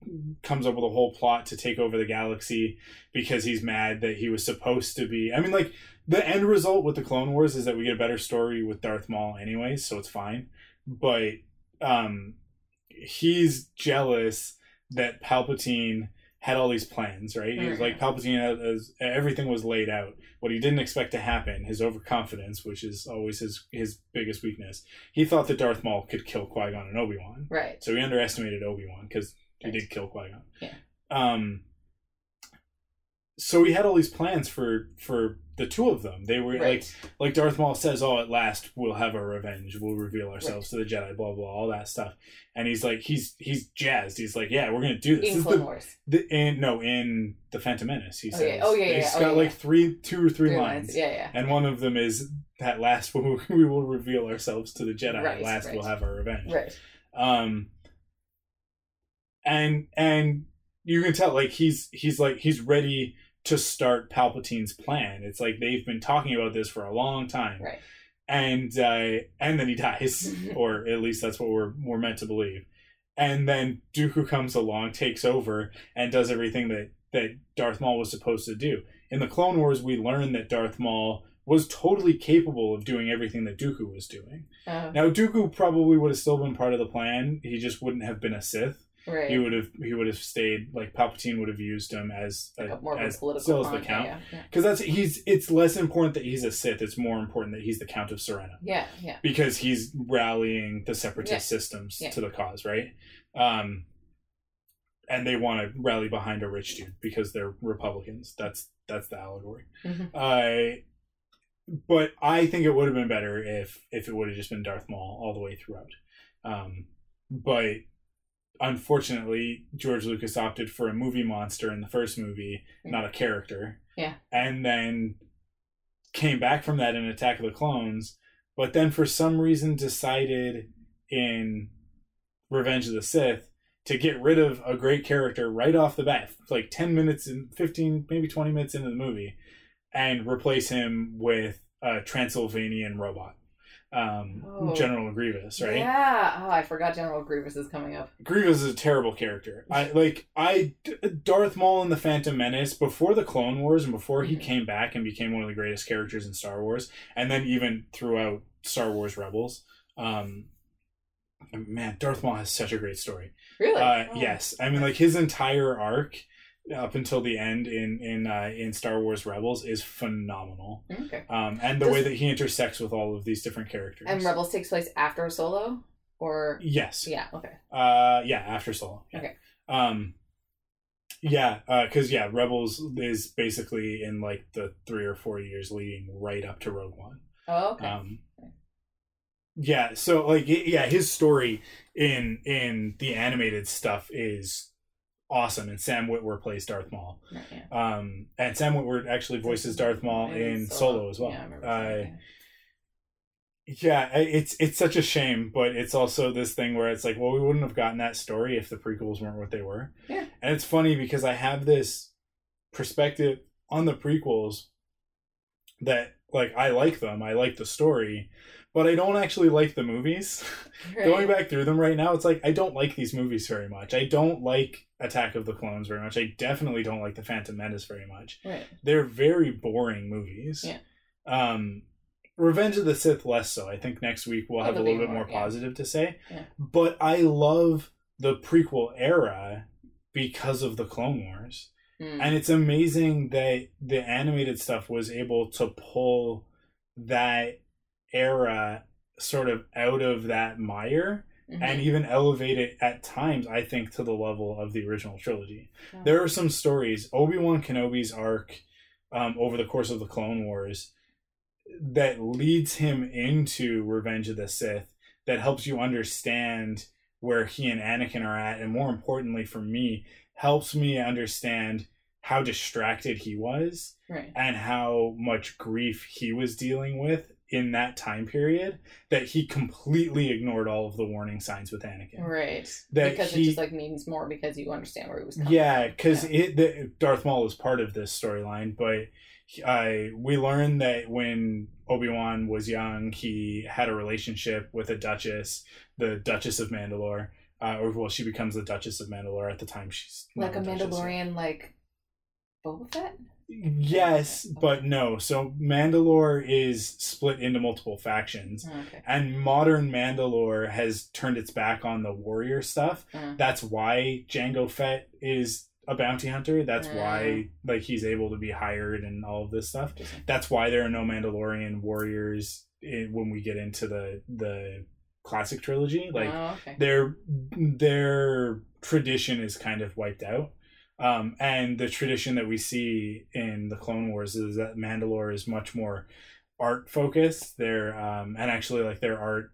comes up with a whole plot to take over the galaxy because he's mad that he was supposed to be. I mean, like the end result with the Clone Wars is that we get a better story with Darth Maul, anyways, so it's fine. But um, he's jealous that Palpatine had all these plans, right? He was like Palpatine had, as everything was laid out. What he didn't expect to happen, his overconfidence, which is always his his biggest weakness. He thought that Darth Maul could kill Qui Gon and Obi Wan, right so he underestimated Obi Wan because he Right. did kill Qui Gon. Yeah. Um. so he had all these plans for for the two of them. They were like Right. like Darth Maul says, "Oh, at last we'll have our revenge. We'll reveal ourselves to the Jedi." Blah blah, all that stuff. And he's like, he's he's jazzed. He's like, "Yeah, we're gonna do this." in This Clone the, Wars. the in no in the Phantom Menace. He Oh, says, yeah. Oh, yeah, yeah, He's oh, got yeah, like yeah. three, two or three, Three lines. Yeah, yeah. And one of them is that last we will, we will reveal ourselves to the Jedi. Right, At last right. we'll have our revenge. Right. Um, and and you can tell like he's he's like he's ready to start Palpatine's plan. It's like they've been talking about this for a long time, Right. and uh, and then he dies, or at least that's what we're we're meant to believe. And then Dooku comes along, takes over, and does everything that that Darth Maul was supposed to do. In the Clone Wars, we learn that Darth Maul was totally capable of doing everything that Dooku was doing. Uh, Now Dooku probably would have still been part of the plan. He just wouldn't have been a Sith. Right. He would have he would have stayed like Palpatine would have used him as a, like more of a as political still as the count. Yeah, yeah. Because that's he's it's less important that he's a Sith. It's more important that he's the Count of Serenno Yeah, yeah. because he's rallying the separatist Yeah. systems Yeah. to the cause, right? Um, and they want to rally behind a rich dude because they're Republicans. That's that's the allegory. Mhm. Uh, but I think it would have been better if if it would have just been Darth Maul all the way throughout. Um, but unfortunately, George Lucas opted for a movie monster in the first movie, mm. not a character. Yeah. And then came back from that in Attack of the Clones, but then for some reason decided in Revenge of the Sith to get rid of a great character right off the bat, like 10 minutes and 15, maybe 20 minutes into the movie, and replace him with a Transylvanian robot. Um, Oh. General Grievous, right? Yeah. Oh, I forgot General Grievous is coming up. Grievous is a terrible character. I like I Darth Maul in the Phantom Menace before the Clone Wars and before he Mhm. came back and became one of the greatest characters in Star Wars, and then even throughout Star Wars Rebels. Um, man, Darth Maul has such a great story. Really? Uh, Oh. Yes, I mean like his entire arc up until the end in in uh, in Star Wars Rebels is phenomenal. Okay. Um, and the Does- way that he intersects with all of these different characters. And Rebels takes place after Solo, or Yes. yeah. Okay. Uh, yeah, after Solo. Yeah. Okay. Um, yeah, because yeah, Rebels is basically in like the three or four years leading right up to Rogue One. Oh, okay. Um, yeah, so like yeah, his story in in the animated stuff is awesome, and Sam Witwer plays Darth Maul. Right, yeah. Um, and Sam Witwer actually voices Darth Maul in Solo as well. Yeah, I. Uh, that, yeah. yeah it's it's such a shame but it's also this thing where it's like well we wouldn't have gotten that story if the prequels weren't what they were Yeah. and it's funny because i have this perspective on the prequels that like i like them i like the story but i don't actually like the movies going back through them right now it's like i don't like these movies very much i don't like attack of the clones very much i definitely don't like the phantom menace very much Right. they're very boring movies. Yeah. Um, Revenge of the Sith less so. I think next week we'll Oh, have a little bit more more, yeah. positive to say. Yeah. But I love the prequel era because of the Clone Wars. Mm. And it's amazing that the animated stuff was able to pull that era sort of out of that mire Mhm. and even elevate it at times, I think, to the level of the original trilogy. Oh. There are some stories, Obi Wan Kenobi's arc um, over the course of the Clone Wars, that leads him into Revenge of the Sith, that helps you understand where he and Anakin are at, and more importantly for me, helps me understand how distracted he was Right. and how much grief he was dealing with in that time period that he completely ignored all of the warning signs with Anakin. Right. That because he- it just like means more because you understand where he was coming Yeah, because Yeah. it the, Darth Maul is part of this storyline, but I we learned that when Obi Wan was young, he had a relationship with a Duchess, the Duchess of Mandalore. Uh, or well, she becomes the Duchess of Mandalore at the time she's like a. Mandalorian, like Boba Fett. Yes, but no. So Mandalore is split into multiple factions. Oh, okay. And modern Mandalore has turned its back on the warrior stuff. Uh, That's why Jango Fett is a bounty hunter. That's why like he's able to be hired and all of this stuff. That's why there are no Mandalorian warriors in, when we get into the the classic trilogy. Like oh, okay. their their tradition is kind of wiped out. Um, and the tradition that we see in the Clone Wars is that Mandalore is much more art focused. Their um, and actually like their art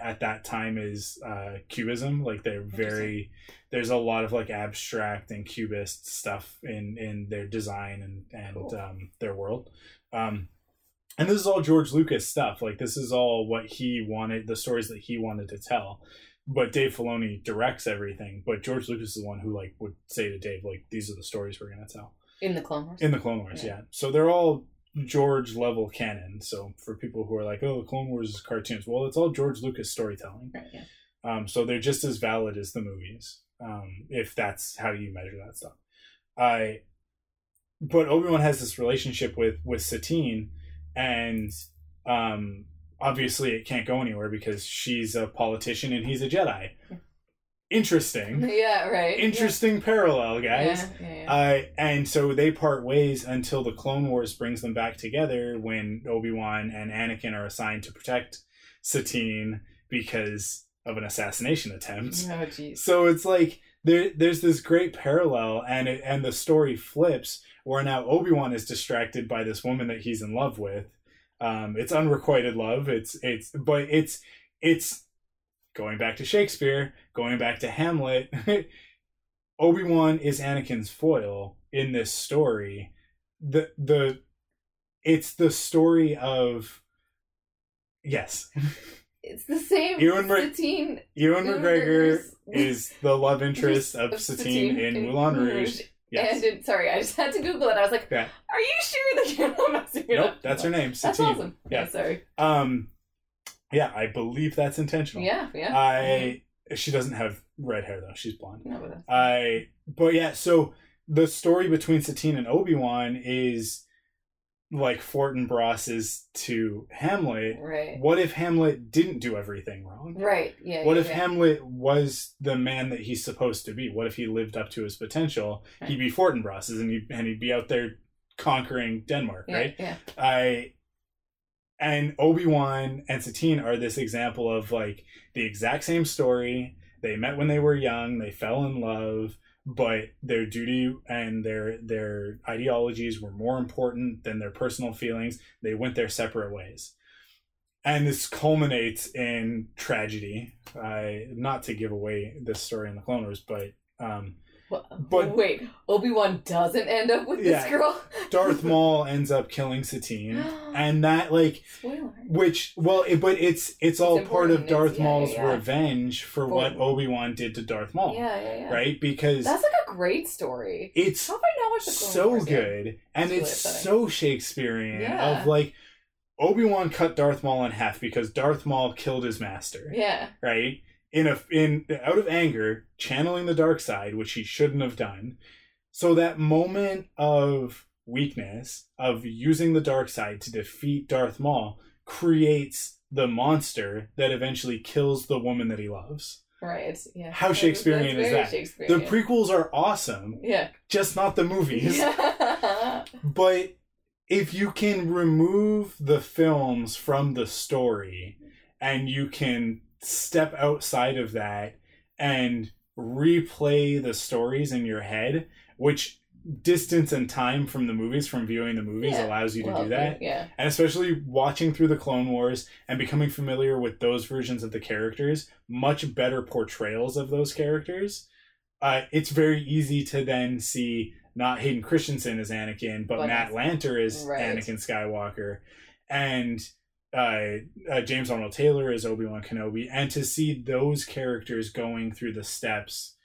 at that time is uh, cubism. Like they're very there's a lot of like abstract and cubist stuff in in their design and and Cool. um, their world. Um, and this is all George Lucas stuff. Like this is all what he wanted, the stories that he wanted to tell. But Dave Filoni directs everything. But George Lucas is the one who like would say to Dave, like, these are the stories we're gonna tell In the Clone Wars. in the Clone Wars. Yeah. Yeah. So they're all George level canon. So for people who are like, oh, the Clone Wars is cartoons, well, it's all George Lucas storytelling. right, yeah. Um, so they're just as valid as the movies, um, if that's how you measure that stuff. I, but Obi Wan has this relationship with with Satine, and um, obviously it can't go anywhere because she's a politician and he's a Jedi. Interesting, Yeah, right. interesting parallel, guys. Yeah, yeah, yeah. Uh, and so they part ways until the Clone Wars brings them back together when Obi Wan and Anakin are assigned to protect Satine because of an assassination attempt. oh, jeez. So it's like there, there's this great parallel, and it, and the story flips where now Obi Wan is distracted by this woman that he's in love with. Um, it's unrequited love. It's it's but it's it's going back to Shakespeare, going back to Hamlet. Obi Wan is Anakin's foil in this story. The the it's the story of yes, It's the same. Ewan Mc- Satine Ewan McGregor is the love interest of Satine in Moulin Rouge. Yes. And in, sorry, I just had to Google it. I was like, Yeah. "Are you sure that you're not messing it Nope, up?" that's her name, That's Satine. awesome. Yeah. Yeah, sorry. Um, yeah, I believe that's intentional. Yeah, yeah. I she doesn't have red hair though; she's blonde. No, but that's- I but yeah, so the story between Satine and Obi Wan is like Fortinbras is to Hamlet. right. What if Hamlet didn't do everything wrong? Right. Yeah. What yeah, if yeah. Hamlet was the man that he's supposed to be? What if he lived up to his potential? Right. He'd be Fortinbras, and he'd, and he'd be out there conquering Denmark, Yeah, right? Yeah. I and Obi Wan and Satine are this example of like the exact same story. They met when they were young. They fell in love, but their duty and their their ideologies were more important than their personal feelings. They went their separate ways, and this culminates in tragedy. I not to give away this story in the Clone Wars, but um, But- wait, Obi Wan doesn't end up with Yeah. this girl. Darth Maul ends up killing Satine, and that like Spoiler. Which well, it, but it's it's all It's part of. Darth yeah, Maul's yeah, revenge for For- what Obi Wan did to Darth Maul, Yeah, yeah, yeah. right? Because That's like a great story. it's How have I not watched so good and It's it's upsetting. so Shakespearean Yeah. of like Obi Wan cut Darth Maul in half because Darth Maul killed his master, Yeah. right? In a in out of anger, channeling the dark side, which he shouldn't have done. So that moment of weakness of using the dark side to defeat Darth Maul creates the monster that eventually kills the woman that he loves. Right. Yeah. How Shakespearean is that? Shakespearean. The prequels are awesome, Yeah. just not the movies. Yeah. But if you can remove the films from the story and you can step outside of that and replay the stories in your head, which distance and time from the movies from viewing the movies Yeah. allows you to Well, do that. Yeah. And especially watching through the Clone Wars and becoming familiar with those versions of the characters, much better portrayals of those characters. Uh, it's very easy to then see not Hayden Christensen as Anakin, but But Matt Lanter as right. Anakin Skywalker, and uh, uh, James Arnold Taylor as Obi Wan Kenobi, and to see those characters going through the steps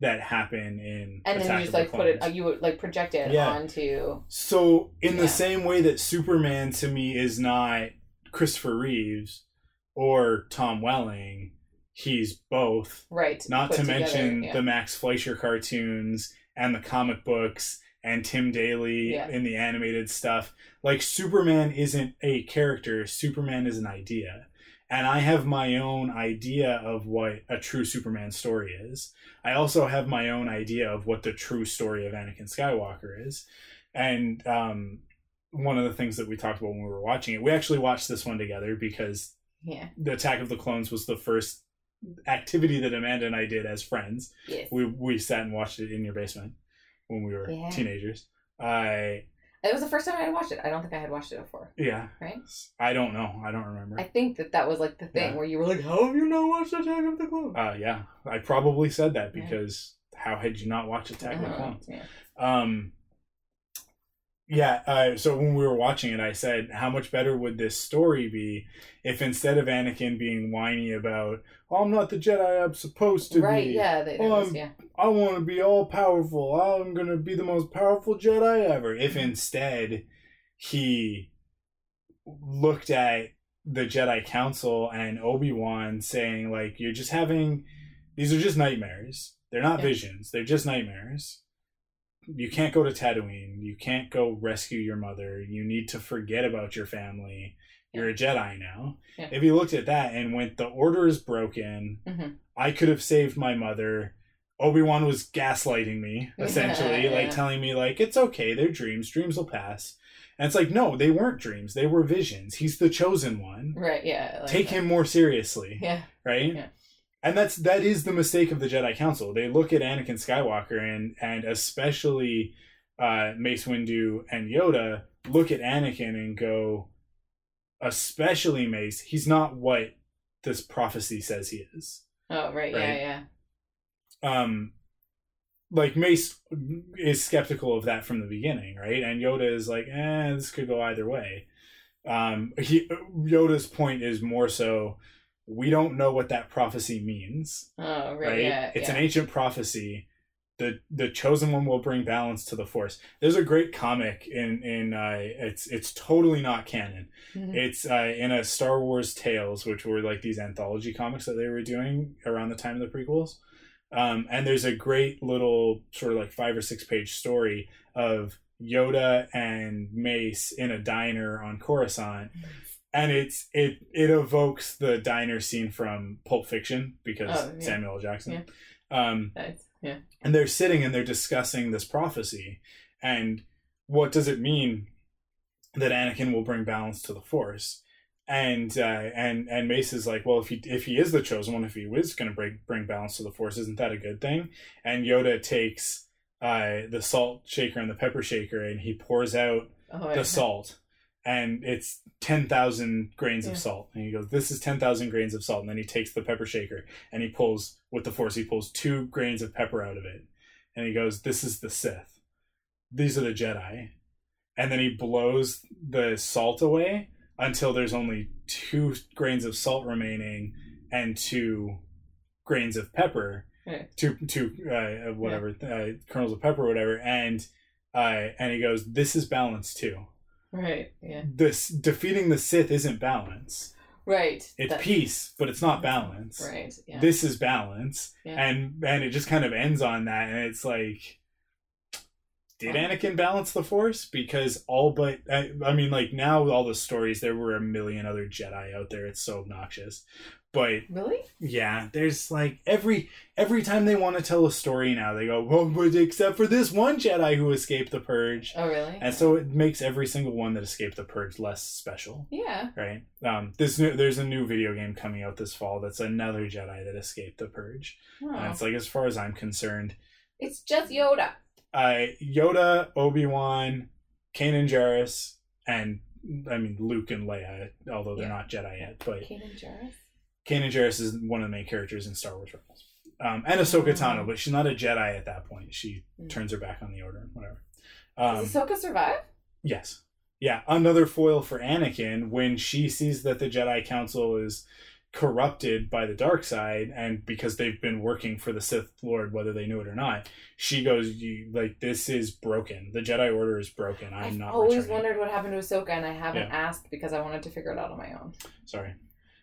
that happen in And then you just like put it, you would like project it Yeah. onto. So, in the Yeah. same way that Superman to me is not Christopher Reeves or Tom Welling, he's both. Right. Not to together, mention yeah. the Max Fleischer cartoons and the comic books and Tim Daly Yeah. in the animated stuff. Like, Superman isn't a character, Superman is an idea. And I have my own idea of what a true Superman story is. I also have my own idea of what the true story of Anakin Skywalker is. And um, one of the things that we talked about when we were watching it, we actually watched this one together because Yeah. the Attack of the Clones was the first activity that Amanda and I did as friends. Yes. We we sat and watched it in your basement. When we were Yeah. teenagers. I It was the first time I had watched it. I don't think I had watched it before. yeah. Right? I don't know. I don't remember. I think that that was like the thing Yeah. where you were like, "How have you not watched Attack of the Clones?" uh, yeah, I probably said that Yeah. because how had you not watched Attack of the Uh-huh. Clones? Yeah. Um, yeah. Uh, so when we were watching it, I said, how much better would this story be if instead of Anakin being whiny about, oh, I'm not the Jedi I'm supposed to Right? be. Yeah. They, Well, was- I'm- yeah. I want to be all powerful. I'm going to be the most powerful Jedi ever. If instead he looked at the Jedi Council and Obi Wan saying, like, you're just having, these are just nightmares. They're not Yeah. visions, they're just nightmares. You can't go to Tatooine. You can't go rescue your mother. You need to forget about your family. You're a Jedi now. Yeah. If he looked at that and went, the order is broken, Mhm. I could have saved my mother. Obi Wan was gaslighting me, essentially, Yeah, like telling me, like, it's okay, they're dreams, dreams will pass. And it's like, no, they weren't dreams, they were visions. He's the chosen one. Right. Yeah. like Take that. him more seriously, Yeah. right? Yeah. And that's that is the mistake of the Jedi Council. They look at Anakin Skywalker and and especially uh, Mace Windu and Yoda look at Anakin and go, especially Mace, he's not what this prophecy says he is Oh, right. Right. Yeah. Yeah. um like Mace is skeptical of that from the beginning, right? And Yoda is like, eh, this could go either way. Um, he Yoda's point is more so we don't know what that prophecy means, Oh, right. right? Yeah. it's yeah. an ancient prophecy. The the chosen one will bring balance to the force. There's a great comic in in uh, it's it's totally not canon. Mhm. It's uh, in a Star Wars Tales, which were like these anthology comics that they were doing around the time of the prequels. Um, and there's a great little sort of like five or six page story of Yoda and Mace in a diner on Coruscant, and it's it it evokes the diner scene from Pulp Fiction because Oh, yeah. Samuel L. Jackson. Um, Yeah. and they're sitting and they're discussing this prophecy and what does it mean that Anakin will bring balance to the Force and uh, and and Mace is like well if he if he is the chosen one if he is going to bring bring balance to the Force isn't that a good thing and Yoda takes uh, the salt shaker and the pepper shaker and he pours out Oh, the yeah. salt and it's 10,000 grains Yeah. of salt. And he goes this is 10,000 grains of salt. And then he takes the pepper shaker and he pulls with the force he pulls 2 grains of pepper out of it. And he goes this is the Sith. These are the Jedi. And then he blows the salt away until there's only 2 grains of salt remaining and 2 grains of pepper Right. two two uh, whatever uh, kernels of pepper or whatever. And uh, and he goes this is balance too Right. Yeah. this defeating the Sith isn't balance. Right. It's That- peace, but it's not balance. Right. Yeah. This is balance, Yeah. and and it just kind of ends on that, and it's like, did. Anakin balance the Force? Because all but I, I mean, like now all the stories there were a million other Jedi out there. It's so obnoxious, but really? yeah, there's like every every time they want to tell a story now, they go, well, but except for this one Jedi who escaped the Purge. Oh, really? And so it makes every single one that escaped the purge less special, yeah. right? Um, this new, there's a new video game coming out this fall that's another Jedi that escaped the purge, Oh. and it's like as far as I'm concerned, It's just Yoda. uh, Yoda, Obi Wan, Kanan Jarrus, and I mean Luke and Leia, although they're Yeah. not Jedi yet, but Kanan Jarrus. Kanan Jarrus is one of the main characters in Star Wars Rebels. Um, and Ahsoka Oh. Tano, but she's not a Jedi at that point. She Mm. turns her back on the Order and whatever. Um, Does Ahsoka survive? Yes. Yeah, another foil for Anakin when she sees that the Jedi Council is corrupted by the dark side and because they've been working for the Sith Lord whether they knew it or not. She goes you, like this is broken. The Jedi Order is broken. I'm I've not always returning. wondered what happened to Ahsoka, and I haven't Yeah. asked because I wanted to figure it out on my own. Sorry.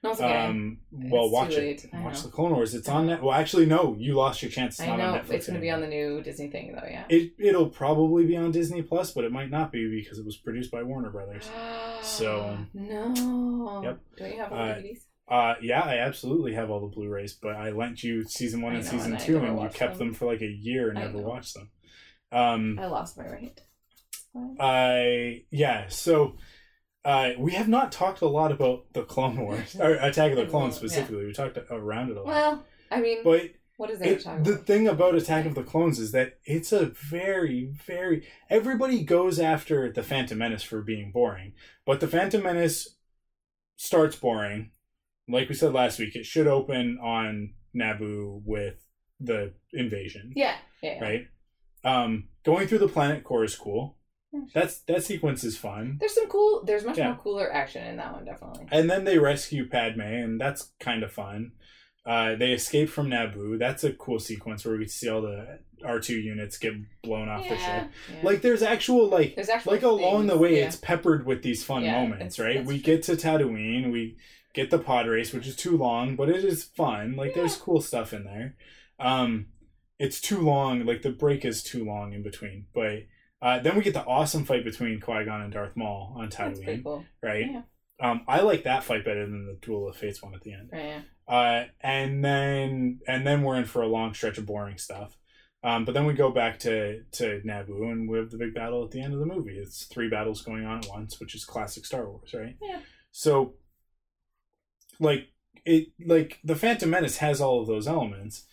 Okay. Um well It's watch it. Watch know. the Clone Wars. It's on net. Well actually no, you lost your chance. It's I not know on Netflix. it's going to be on the new Disney thing, though. Yeah. It it'll probably be on Disney Plus, but it might not be because it was produced by Warner Brothers. So- no. Yep. Don't you have all Uh, the DVDs? Uh, yeah, I absolutely have all the Blu-rays, but I lent you season one I and know, season and two, and you kept them. them. for like a year and I never know. watched them. Um, I lost my right. I yeah, so uh, we have not talked a lot about the Clone Wars or Attack of the Clones Yeah. specifically. We talked around it a lot, Well, I mean, but What is It, the about? thing about Attack of the Clones is that it's a very, very. Everybody goes after the Phantom Menace for being boring, but the Phantom Menace starts boring. Like we said last week, it should open on Naboo with the invasion, Yeah, yeah, yeah. right? Um, going through the planet core is cool. Yeah. That's that sequence is fun. There's some cool. There's much Yeah. more cooler action in that one, definitely. And then they rescue Padme, and that's kind of fun. Uh, they escape from Naboo. That's a cool sequence where we see all the R two units get blown off the ship. yeah. Like there's actual like there's actually like along the way, yeah. it's peppered with these fun Yeah, moments, it's- right? it's We true. get to Tatooine, we get the pod race, which is too long, but it is fun. Like there's cool stuff in there. Um, it's too long. Like the break is too long in between, but. Uh, then we get the awesome fight between Qui Gon and Darth Maul on Tatooine, cool. right? Yeah. Um, I like that fight better than the Duel of Fates one at the end. Right. Uh, and then and then we're in for a long stretch of boring stuff. Um, but then we go back to to Naboo and we have the big battle at the end of the movie. It's three battles going on at once, which is classic Star Wars, right? Yeah. So, like it, like the Phantom Menace has all of those elements.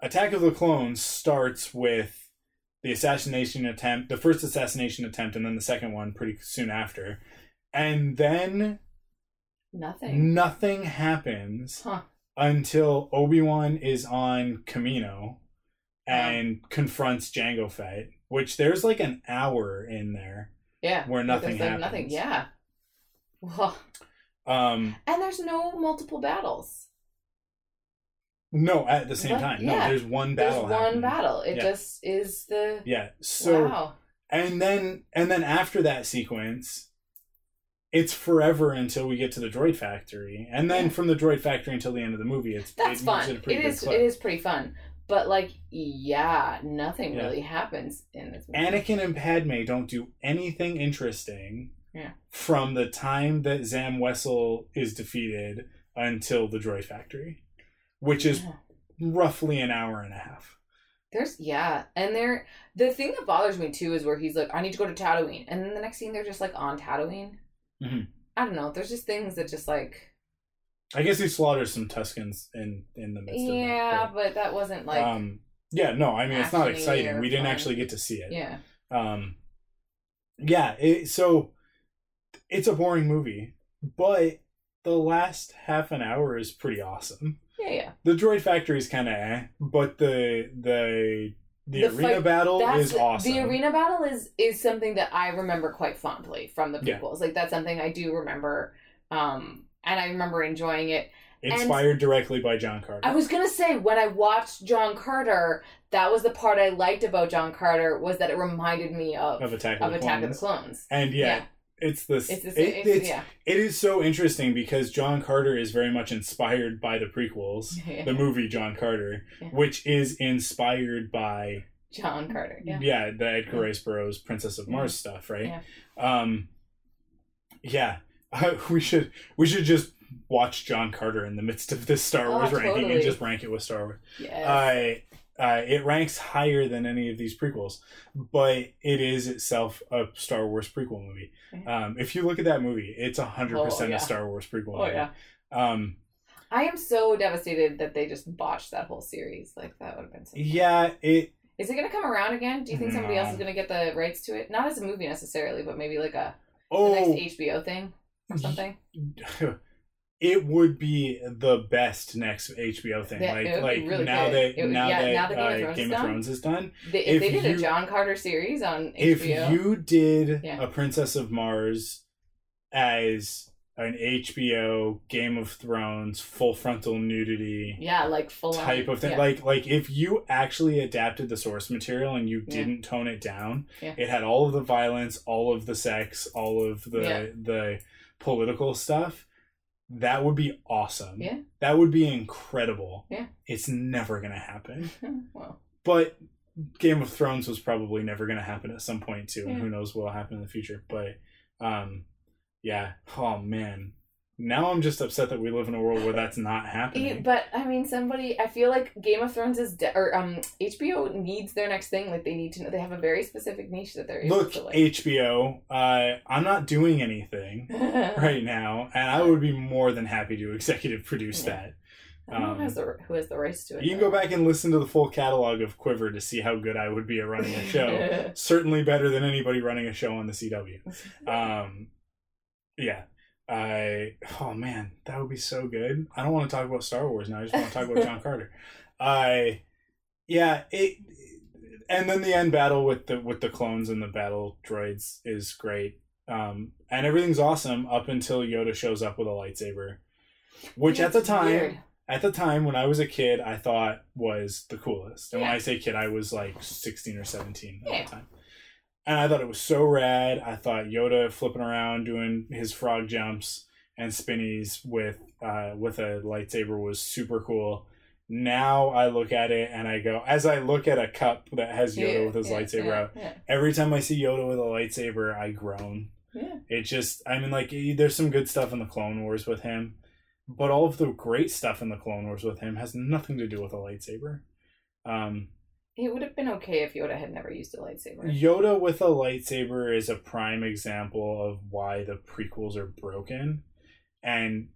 Attack of the Clones starts with the assassination attempt, the first assassination attempt, and then the second one pretty soon after, and then Nothing. nothing happens Huh. until Obi Wan is on Kamino and confronts Jango Fett, which there's like an hour in there. Yeah. Where nothing happens. Nothing. Yeah. Well, Um, and there's no multiple battles. No, at the same What? time, no, there's one battle. There's one happening. battle. It Yeah. just is the. Yeah. So wow. and then and then after that sequence, it's forever until we get to the droid factory, and then Yeah. from the droid factory until the end of the movie, it's That's it fun. at a pretty It good is. It is pretty fun. But like, yeah, nothing Yeah. really happens in this movie. Anakin and Padme don't do anything interesting Yeah. from the time that Zam Wesell is defeated until the droid factory, which is Yeah. roughly an hour and a half. There's yeah, and there the thing that bothers me too is where he's like, I need to go to Tatooine, and then the next scene they're just like on Tatooine. Mhm. I don't know. There's just things that just like I guess he slaughters some Tuskens in in the midst yeah, of but that wasn't like um, yeah, no, I mean it's not exciting. We didn't fun. actually get to see it. yeah. Um, yeah, it, so it's a boring movie, but the last half an hour is pretty awesome. Yeah, yeah. The droid factory is kind of eh, but the the the, The arena fight- battle is awesome. the arena battle is is something that I remember quite fondly from the Yeah. prequels. Like that's something I do remember, um, and I remember enjoying it. Inspired directly by John Carter. I was gonna say when I watched John Carter, that was the part I liked about John Carter was that it reminded me of of Attack of of the Attack of the Clones. Clones. And yeah, Yeah. It's this. It's the it. It's, it's, yeah. it is so interesting because John Carter is very much inspired by the prequels, Yeah. the movie John Carter, Yeah. which is inspired by John Carter. Yeah. yeah, the Edgar Rice Burroughs Princess of Yeah. Mars stuff, right? Yeah. Um, yeah, we should we should just watch John Carter in the midst of this Star Oh, Wars ranking and just rank it with Star Wars. Yes. I uh, it ranks higher than any of these prequels, but it is itself a Star Wars prequel movie. Um, if you look at that movie, it's a hundred Oh, percent yeah. a Star Wars prequel. oh movie. yeah. Um, I am so devastated that they just botched that whole series. Like that would have been so. yeah, it. Is it gonna come around again? Do you think somebody else is gonna get the rights to it? Not as a movie necessarily, but maybe like a the Oh, next HBO thing or something. it would be the best next HBO thing. Yeah, like it would be like really now good. that would- now, yeah, that, now that Game of uh, Thrones is Game of done. Thrones is done. They, if, If they did a John Carter series on HBO, If you did Yeah. a Princess of Mars as an HBO Game of Thrones full frontal nudity yeah, like full on- type of thing, like like if you actually adapted the source material and you didn't tone it down, it had all of the violence, all of the sex, all of the the political stuff. That would be awesome. Yeah. That would be incredible. Yeah. It's never gonna happen. well, But Game of Thrones was probably never gonna happen at some point too, and who knows what'll happen in the future. But um yeah. Oh man. Now I'm just upset that we live in a world where that's not happening. but I mean, somebody. I feel like Game of Thrones is de- or um HBO needs their next thing. Like they need to know they have a very specific niche that they're Look, to like. HBO, uh, I'm not doing anything right now, and I would be more than happy to executive produce Yeah. Know Um, who has the who has the rights to it. You can go back and listen to the full catalog of Quiver to see how good I would be at running a show. show. Certainly better than anybody running a show on the CW. Um, yeah. I oh man, that would be so good. I don't want to talk about Star Wars now. I just want to talk about John Carter. I yeah, it and then the end battle with the with the clones and the battle droids is great. Um, and everything's awesome up until Yoda shows up with a lightsaber, which Yeah, at the time weird. at the time when I was a kid, I thought was the coolest. And when I say kid, I was like 16 or 17 at Yeah. the time. And I thought it was so rad. I thought Yoda flipping around doing his frog jumps and spinnies with uh, with a lightsaber was super cool. Now I look at it and I go, as I look at a cup that has Yoda Yeah, with his yeah, lightsaber yeah, out, every time I see Yoda with a lightsaber, I groan. Yeah. It just, I mean, like, there's some good stuff in the Clone Wars with him, but all of the great stuff in the Clone Wars with him has nothing to do with a lightsaber. Um, It would have been okay if Yoda had never used a lightsaber. Yoda with a lightsaber is a prime example of why the prequels are broken and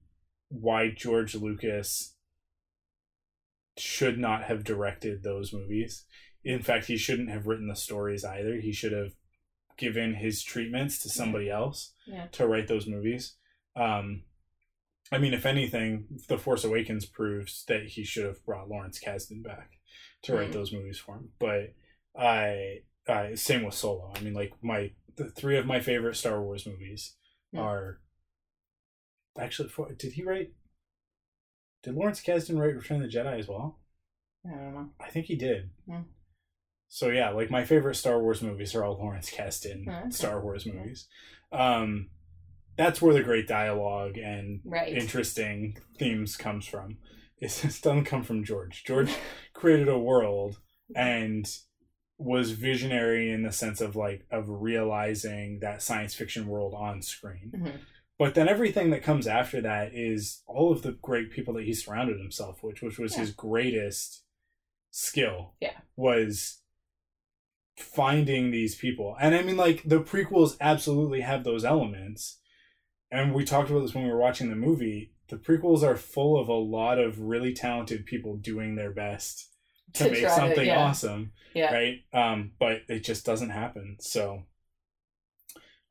why George Lucas should not have directed those movies. In fact, he shouldn't have written the stories either. He should have given his treatments to somebody else Yeah. to write those movies. Um, I mean, if anything, The Force Awakens proves that he should have brought Lawrence Kasdan back to write Mhm. those movies for him. But I, I same with Solo. I mean, like my the three of my favorite Star Wars movies Yeah. are actually. For, did he write? Did Lawrence Kasdan write Return of the Jedi as well? I don't know. I think he did. Hmm. So yeah, like my favorite Star Wars movies are all Lawrence Kasdan Hmm, okay. Star Wars movies. Um, that's where the great dialogue and Right. interesting themes comes from. It doesn't come from George. George created a world and was visionary in the sense of like of realizing that science fiction world on screen. Mhm. But then everything that comes after that is all of the great people that he surrounded himself with, which was Yeah. his greatest skill. Yeah. Was finding these people. And I mean like the prequels absolutely have those elements. And we talked about this when we were watching the movie. The prequels are full of a lot of really talented people doing their best to, To make try to- something yeah. awesome Yeah. right um but it just doesn't happen so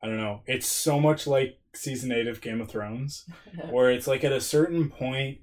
i don't know it's so much like season 8 of game of thrones where it's like at a certain point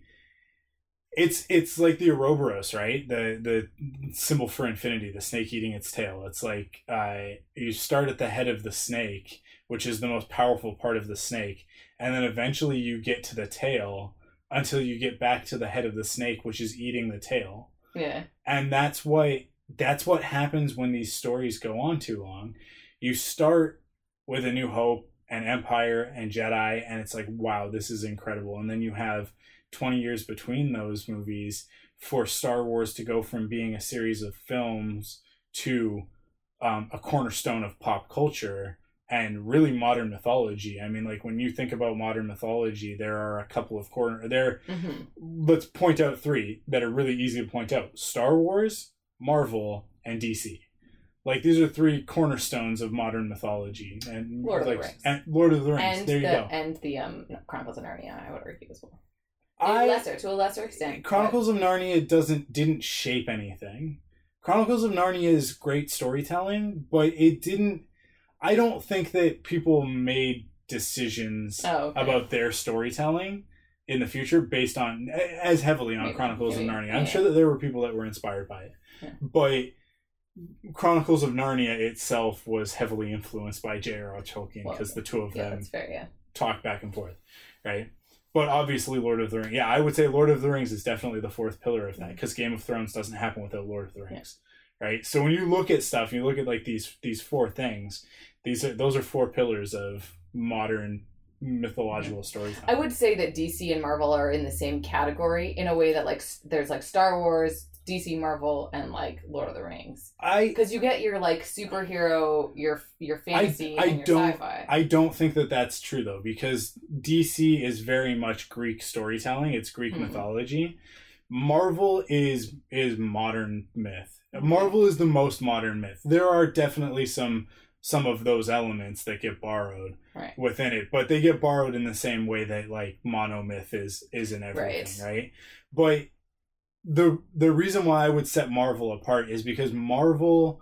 it's it's like the Ouroboros, right? The the symbol for infinity, the snake eating its tail. It's like uh, you start at the head of the snake, which is the most powerful part of the snake, and then eventually you get to the tail until you get back to the head of the snake, which is eating the tail. Yeah. and that's what that's what happens when these stories go on too long. You start with a new hope and empire and jedi and it's like wow this is incredible. And then you have 20 years between those movies for star wars to go from being a series of films to um, a cornerstone of pop culture and really modern mythology i mean like when you think about modern mythology there are a couple of corner there hmm let's point out three that are really easy to point out Star Wars, Marvel, and DC. Like these are three cornerstones of modern mythology and Lord of the Rings. and Lord of the Rings. And there the you go. and the um Chronicles of Narnia, I would argue as well. I lesser to a lesser extent. Chronicles of Narnia doesn't didn't shape anything. Chronicles of Narnia is great storytelling, but it didn't I don't think that people made decisions Oh, okay. about their storytelling in the future based on as heavily on Maybe, Chronicles of Narnia. I'm yeah. sure that there were people that were inspired by it. Yeah. But Chronicles of Narnia itself was heavily influenced by J.R.R. Tolkien because the two of them fair. Talk back and forth, right? But obviously, Lord of the Rings. Yeah, I would say Lord of the Rings is definitely the fourth pillar of that mm. because Game of Thrones doesn't happen without Lord of the Rings, right? So when you look at stuff, you look at like these these four things. These are those are four pillars of modern mythological stories. I would say that DC and Marvel are in the same category in a way that like there's like Star Wars, DC, Marvel, and like Lord of the Rings. I Because you get your like superhero, your your fantasy, I and your don't- sci-fi. I don't think that that's true though, because DC is very much Greek storytelling. It's Greek Mhm. mythology. Marvel is is modern myth. Marvel is the most modern myth. There are definitely some some of those elements that get borrowed Right. within it, but they get borrowed in the same way that like monomyth is is in everything, Right. right? But the the reason why I would set Marvel apart is because Marvel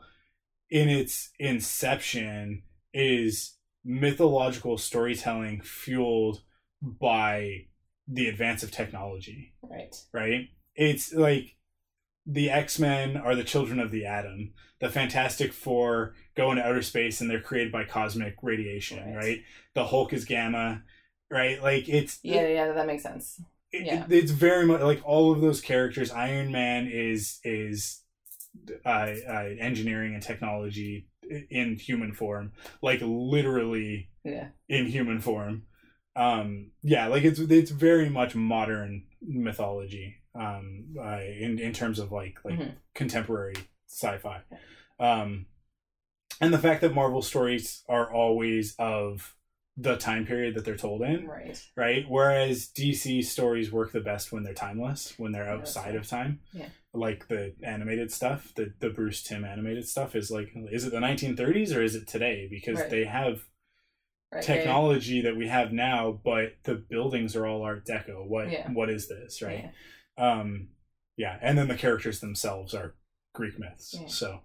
in its inception is mythological storytelling fueled by the advance of technology, Right. right? It's like the X-Men are the children of the atom. The Fantastic Four go into outer space and they're created by cosmic radiation, Right. right? The Hulk is gamma, right? Like it's Yeah, yeah, that makes sense. it- Yeah. it- it's very much like all of those characters. Iron Man is is uh, uh, engineering and technology in human form, like literally Yeah. in human form. Um, yeah, like it's it's very much modern mythology. Um, uh, in in terms of like like Mhm. contemporary sci-fi, um, and the fact that Marvel stories are always of the time period that they're told in Right. right? Whereas DC stories work the best when they're timeless, when they're outside right. of time. Yeah. Like the animated stuff, the the Bruce Timm animated stuff is like, is it the 1930s or is it today? Because Right. they have Right. technology that we have now, but the buildings are all Art Deco. What Yeah. what is this, Yeah. right? Um, yeah, and then the characters themselves are Greek myths. Yeah. So,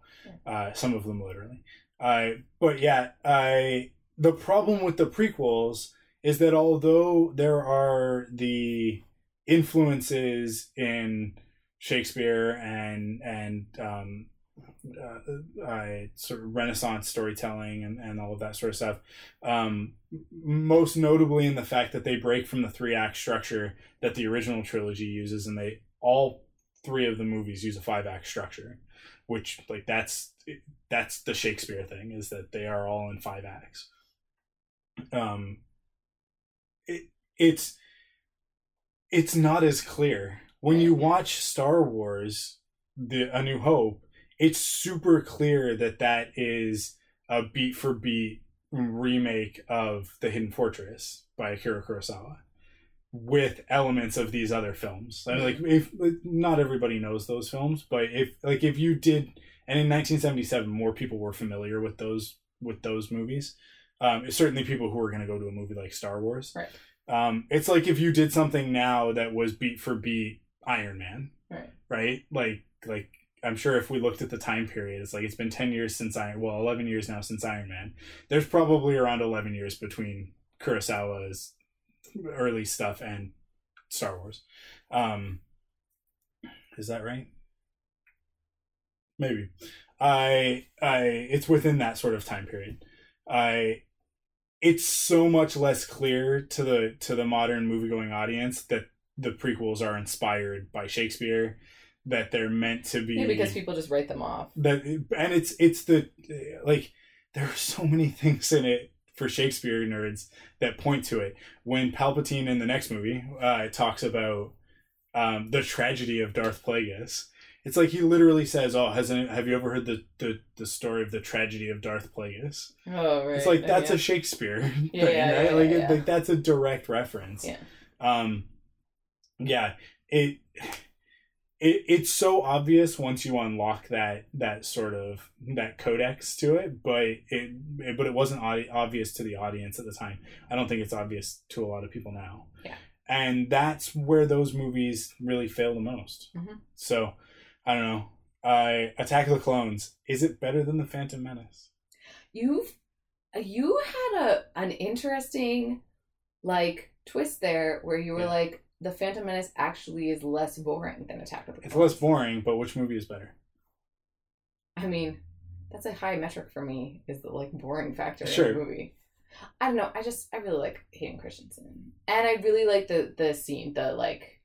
uh, some of them literally. Uh, but yeah, I the problem with the prequels is that although there are the influences in Shakespeare and and um, uh, sort of Renaissance storytelling and, and all of that sort of stuff, um, most notably in the fact that they break from the three act structure that the original trilogy uses, and they all three of the movies use a five act structure, which like that's that's the Shakespeare thing is that they are all in five acts. Um, it it's it's not as clear when you watch Star Wars, the A New Hope. It's super clear that that is a beat for beat remake of The Hidden Fortress by Akira Kurosawa with elements of these other films. Like if not everybody knows those films, but if like if you did and in 1977 more people were familiar with those with those movies. Um, certainly people who are going to go to a movie like Star Wars. Right. Um, it's like if you did something now that was beat for beat Iron Man, Right. right? Like like I'm sure if we looked at the time period, it's like it's been 10 years since Iron well, 11 years now since Iron Man. There's probably around 11 years between Kurosawa's early stuff and Star Wars. Um is that right? Maybe. I I it's within that sort of time period. I it's so much less clear to the to the modern movie going audience that the prequels are inspired by Shakespeare that they're meant to be Yeah, because people just write them off. that and it's it's the like there are so many things in it for Shakespeare nerds that point to it. When Palpatine in the next movie uh, talks about um, the tragedy of Darth Plagueis, it's like he literally says, "Oh, hasn't have you ever heard the, the the story of the tragedy of Darth Plagueis?" Oh, right. It's like that's yeah. a Shakespeare thing, Yeah, yeah, right? like, it, like that's a direct reference. Yeah. Um, yeah. It it it's so obvious once you unlock that that sort of that codex to it, but it, it but it wasn't audi- obvious to the audience at the time. I don't think it's obvious to a lot of people now. Yeah. And that's where those movies really fail the most. Mhm. So, I don't know. I Attack of the Clones. Is it better than the Phantom Menace? You've you had a an interesting like twist there where you were Yeah. like the Phantom Menace actually is less boring than Attack of the Clones. It's less boring, but which movie is better? I mean, that's a high metric for me. Is the like boring factor Sure. in a movie. I don't know. I just I really like Hayden Christensen, and I really like the the scene, the like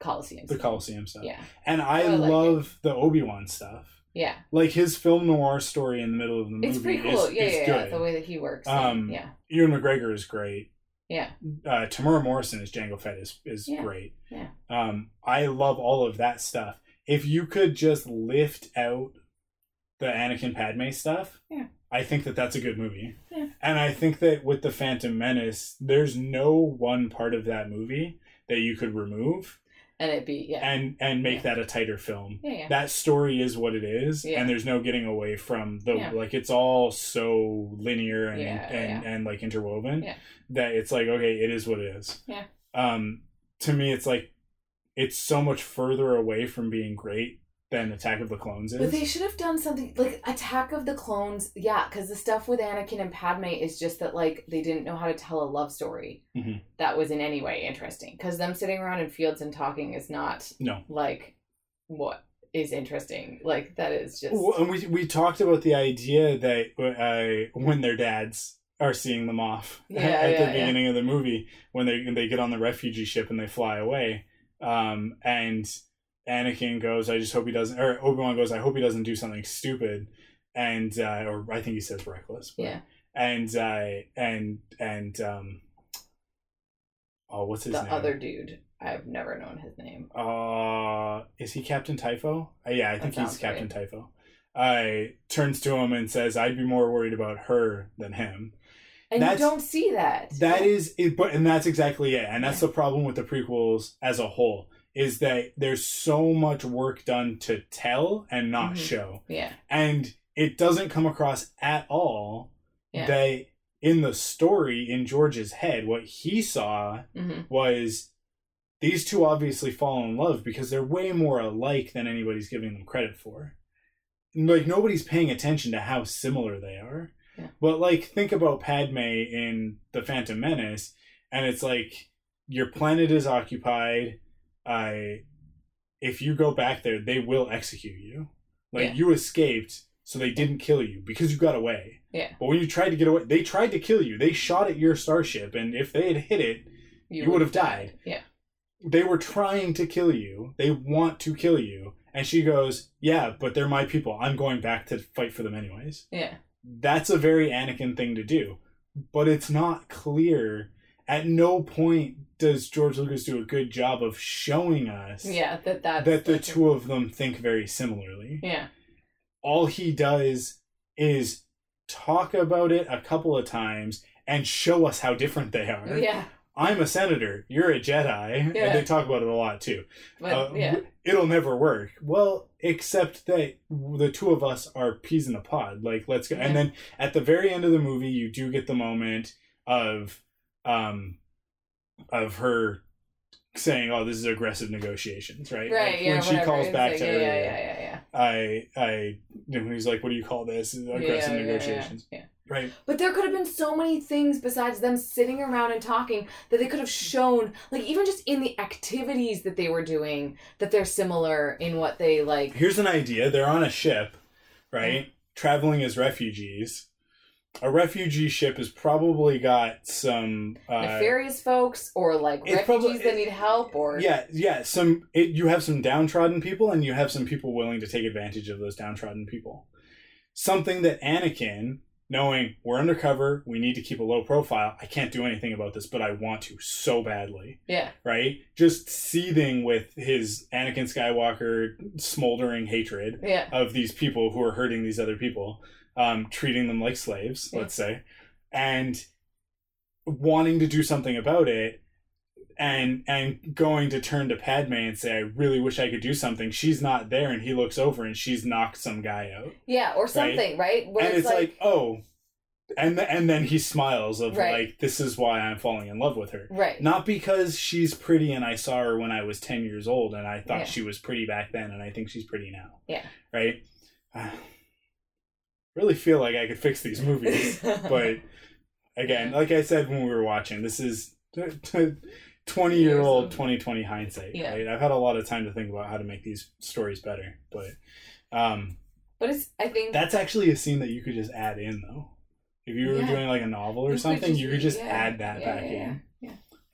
Coliseum. The. Coliseum stuff. Yeah, And I, I like love the Obi Wan stuff. yeah. Like his film noir story in the middle of the movie It's pretty cool. is, yeah, is yeah, yeah. The way that he works. Um, yeah, Ewan McGregor is great. Yeah, Uh, Temuera Morrison as Jango Fett is, is Yeah, great. yeah. Um, I love all of that stuff. If you could just lift out the Anakin Padme stuff, Yeah. I think that that's a good movie. Yeah. And I think that with the Phantom Menace, there's no one part of that movie that you could remove and it be yeah and and make Yeah. that a tighter film. yeah yeah That story is what it is, Yeah. and there's no getting away from the Yeah. like. It's all so linear and and, and like interwoven that it's like okay, it is what it is. Yeah. Um, to me, it's like it's so much further away from being great than Attack of the Clones is. But they should have done something like Attack of the Clones, yeah, because the stuff with Anakin and Padme is just that like they didn't know how to tell a love story Mhm. that was in any way interesting. Because them sitting around in fields and talking is not No. like what is interesting. Like that is just Well, and we we talked about the idea that uh, when their dads are seeing them off Yeah, at yeah, the yeah. beginning of the movie when they they get on the refugee ship and they fly away, um, and Anakin goes, "I just hope he doesn't," or Obi Wan goes, "I hope he doesn't do something stupid," and uh, or I think he says reckless, but, yeah. and uh, and and um, oh, what's his name? The name? other dude, I've never known his name. Uh, is he Captain Typho? Uh, yeah, I think he's Captain Typho. I turns to him and says, "I'd be more worried about her than him." And That's- you don't see that. That is it, but and that's exactly it, and that's the problem with the prequels as a whole is that there's so much work done to tell and not Mhm. show, yeah, and it doesn't come across at all Yeah. that in the story in George's head, what he saw hmm was these two obviously fall in love because they're way more alike than anybody's giving them credit for. Like nobody's paying attention to how similar they are. Yeah. But like think about Padme in The Phantom Menace and it's like your planet is occupied. I if you go back there, they will execute you. Like Yeah. you escaped, so they didn't kill you because you got away. Yeah. But when you tried to get away, they tried to kill you. They shot at your starship, and if they had hit it, You would have died. Yeah, they were trying to kill you. They want to kill you. And she goes, Yeah, but they're my people. I'm going back to fight for them anyways. yeah, That's a very Anakin thing to do. But it's not clear. At no point does George Lucas do a good job of showing us yeah. That that's, that the two of them think very similarly. Yeah, All he does is talk about it a couple of times and show us how different they are. yeah. I'm a senator. You're a Jedi. Yeah. And they talk about it a lot too. But Uh, yeah, It'll never work. Well, except that the two of us are peas in a pod. Like, let's go. Yeah. And then at the very end of the movie, you do get the moment of, um, of her saying, "Oh, this is aggressive negotiations," right? right. Like, yeah, when she calls back like, to yeah, her, yeah, yeah, yeah, yeah. I, I, you know, he's like, "What do you call this? Aggressive Yeah, yeah, yeah, negotiations." yeah. Right. But there could have been so many things besides them sitting around and talking that they could have shown, like even just in the activities that they were doing, that they're similar in what they like. Here's an idea. They're on a ship, right? Traveling as refugees. A refugee ship has probably got some uh Nefarious folks or like refugees probably- that need help or yeah, yeah, some it, you have some downtrodden people and you have some people willing to take advantage of those downtrodden people. Something that Anakin knowing we're undercover, we need to keep a low profile. I can't do anything about this, but I want to so badly. yeah Right? Just seething with his Anakin Skywalker smoldering hatred yeah of these people who are hurting these other people, um, treating them like slaves, Yeah. let's say, and wanting to do something about it, and and going to turn to Padme and say, "I really wish I could do something." She's not there, and he looks over and she's knocked some guy out, yeah or something right, where and it's like, oh, and th- and then he smiles of Right. like, "This is why I'm falling in love with her." right Not because she's pretty and I saw her when I was 10 years old and I thought Yeah. she was pretty back then and I think she's pretty now. Yeah. Right? Really feel like I could fix these movies. but again, like I said when we were watching, this is 20 year old 2020 hindsight. Yeah. Right? I've had a lot of time to think about how to make these stories better. But um, but it's I think that's actually a scene that you could just add in though. If you were Yeah. doing like a novel or You could something, just- you could just yeah, add that yeah, back in.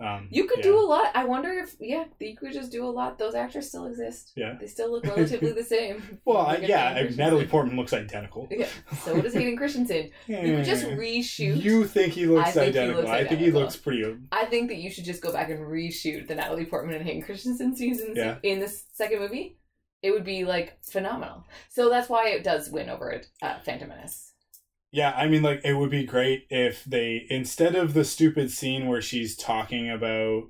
Um, You could yeah. do a lot. I wonder if yeah, you could just do a lot. Those actors still exist. Yeah. They still look relatively the same. Well, at yeah, I- Natalie Portman looks identical. Yeah. So does Hayden Christensen. You could just reshoot. You think he looks think he identical? I think he looks pretty. I think that you should just go back and reshoot the Natalie Portman and Hayden Christensen seasons Yeah. in the second movie. It would be like phenomenal. So that's why it does win over uh, Phantom Menace. Yeah, I mean, like it would be great if they instead of the stupid scene where she's talking about.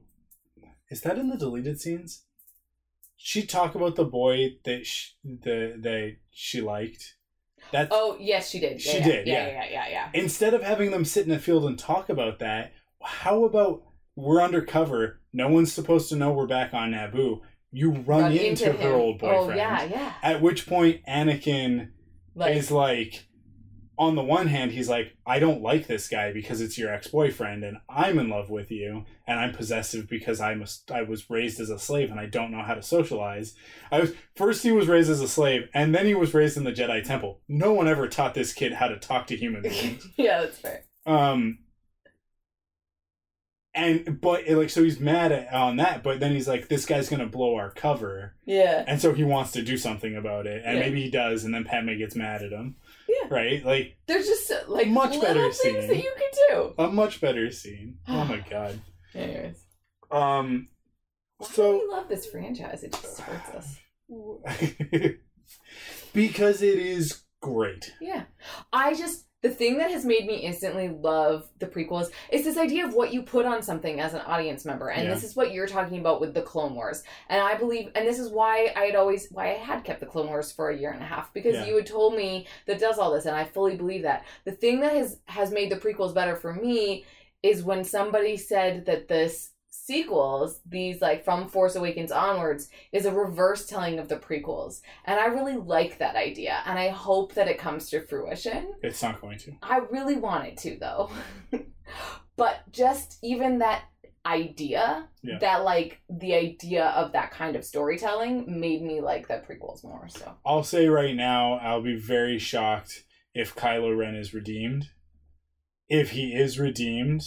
Is that in the deleted scenes? she talk about the boy that she, the that she liked? That's Oh yes, she did. She yeah, did, Yeah, yeah. yeah, yeah, yeah. instead of having them sit in a field and talk about that, how about we're undercover? No one's supposed to know we're back on Naboo. You run, into, her old boyfriend. Oh yeah, yeah. At which point Anakin Like is like, on the one hand, he's like, I don't like this guy because it's your ex boyfriend, and I'm in love with you, and I'm possessive because I'm a, I was raised as a slave and I don't know how to socialize. I was first he was raised as a slave, and then he was raised in the Jedi Temple. No one ever taught this kid how to talk to human beings. yeah, that's fair. Um, and but like so he's mad at, on that, but then he's like, this guy's gonna blow our cover, Yeah. and so he wants to do something about it, and Yeah. maybe he does, and then Padme gets mad at him. Yeah. Right, like There's just uh, like Much better things scene. that you can do. a much better scene. Oh my god. Anyways, Um, why so we love this franchise? It just hurts us. because it is great. Yeah. I just the thing that has made me instantly love the prequels is this idea of what you put on something as an audience member. And Yeah. this is what you're talking about with the Clone Wars. And I believe and this is why I had always why I had kept the Clone Wars for a year and a half because Yeah. you had told me that does all this and I fully believe that. The thing that has has made the prequels better for me is when somebody said that this sequels, these like from Force Awakens onwards, is a reverse telling of the prequels. And I really like that idea. And I hope that it comes to fruition. It's not going to. I really want it to though. but just even that idea, Yeah. that like the idea of that kind of storytelling made me like the prequels more. So I'll say right now, I'll be very shocked if Kylo Ren is redeemed. If he is redeemed,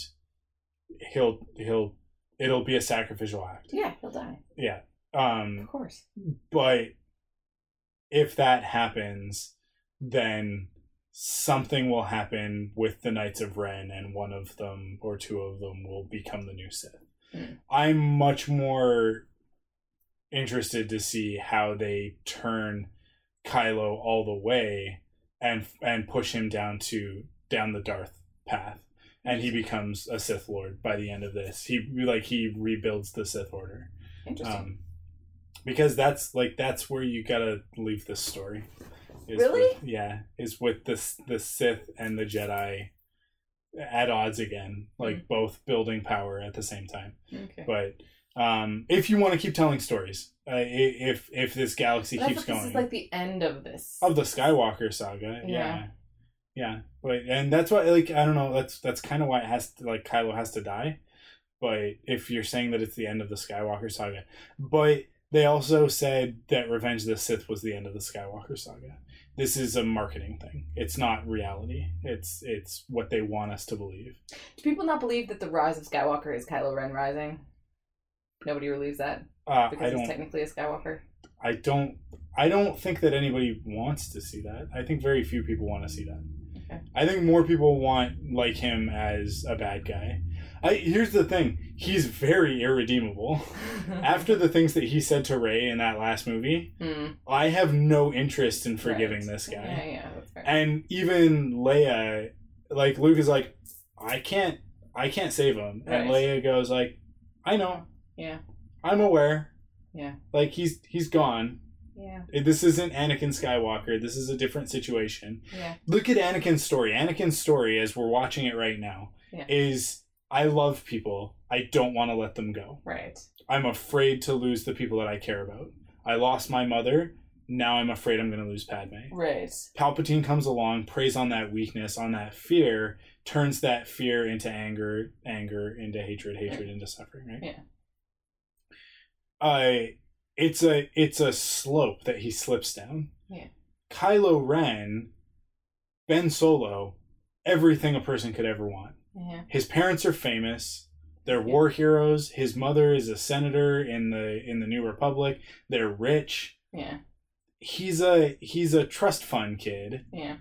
he'll he'll it'll be a sacrificial act. yeah, he'll die. Yeah. Um Of course. but if that happens, then something will happen with the Knights of Ren, and one of them or two of them will become the new Sith. Mm. I'm much more interested to see how they turn Kylo all the way and and push him down to down the Darth path. And he becomes a Sith Lord by the end of this. He like he rebuilds the Sith Order Interesting. um, because that's like that's where you gotta leave this story. is Really? with- yeah, is with the the Sith and the Jedi at odds again, like Hmm. both building power at the same time. okay. But um, if you want to keep telling stories, uh, if if this galaxy keeps thought this going is like the end of this. of the Skywalker saga, yeah. Yeah. Yeah, but and that's why like I don't know that's that's kind of why it has to like Kylo has to die, but if you're saying that it's the end of the Skywalker saga, but they also said that Revenge of the Sith was the end of the Skywalker saga. This is a marketing thing. It's not reality. It's it's what they want us to believe. Do people not believe that the rise of Skywalker is Kylo Ren rising? Nobody believes that Uh, because he's technically a Skywalker. I don't. I don't think that anybody wants to see that. I think very few people want to see that. I think more people want like him as a bad guy. I here's the thing. He's very irredeemable. After the things that he said to Rey in that last movie, Hmm, I have no interest in forgiving right. this guy. Yeah, yeah, that's fair. And even Leia, like Luke is like, I can't, I can't save him. And Right. Leia goes like, I know, yeah, I'm aware. Yeah. Like he's he's gone. Yeah, This isn't Anakin Skywalker. This is a different situation. yeah. Look at Anakin's story. Anakin's story, as we're watching it right now, Yeah. is I love people. I don't want to let them go. Right. I'm afraid to lose the people that I care about. I lost my mother. Now I'm afraid I'm going to lose Padme. Right. Palpatine comes along, preys on that weakness, on that fear, turns that fear into anger, anger into hatred, hatred into suffering, right? Yeah. Uh it's a it's a slope that he slips down. Yeah. Kylo Ren, Ben Solo, everything a person could ever want. Yeah. His parents are famous. They're Yeah. war heroes. His mother is a senator in the in the New Republic. They're rich. Yeah. He's a he's a trust fund kid. Yeah.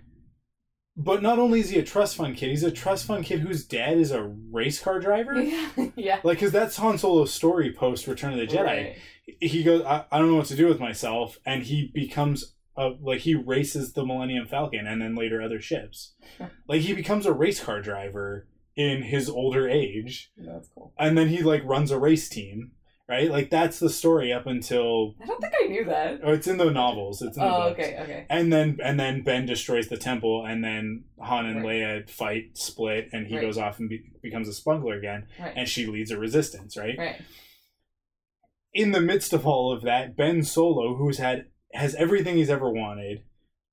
But not only is he a trust fund kid, he's a trust fund kid whose dad is a race car driver. Yeah. yeah. Like, because that's Han Solo's story post Return of the Jedi. Right. He goes, I, I don't know what to do with myself. And he becomes, a, like, he races the Millennium Falcon and then later other ships. like, he becomes a race car driver in his older age. That's cool. And then he, like, runs a race team. Right? Like that's the story up until I don't think I knew that. oh, it's in the novels. It's in the Oh, books. okay, okay. And then and then Ben destroys the temple, and then Han and Right. Leia fight, split, and he Right. goes off and be- becomes a smuggler again, Right. and she leads a resistance, right? right. In the midst of all of that, Ben Solo, who's had has everything he's ever wanted,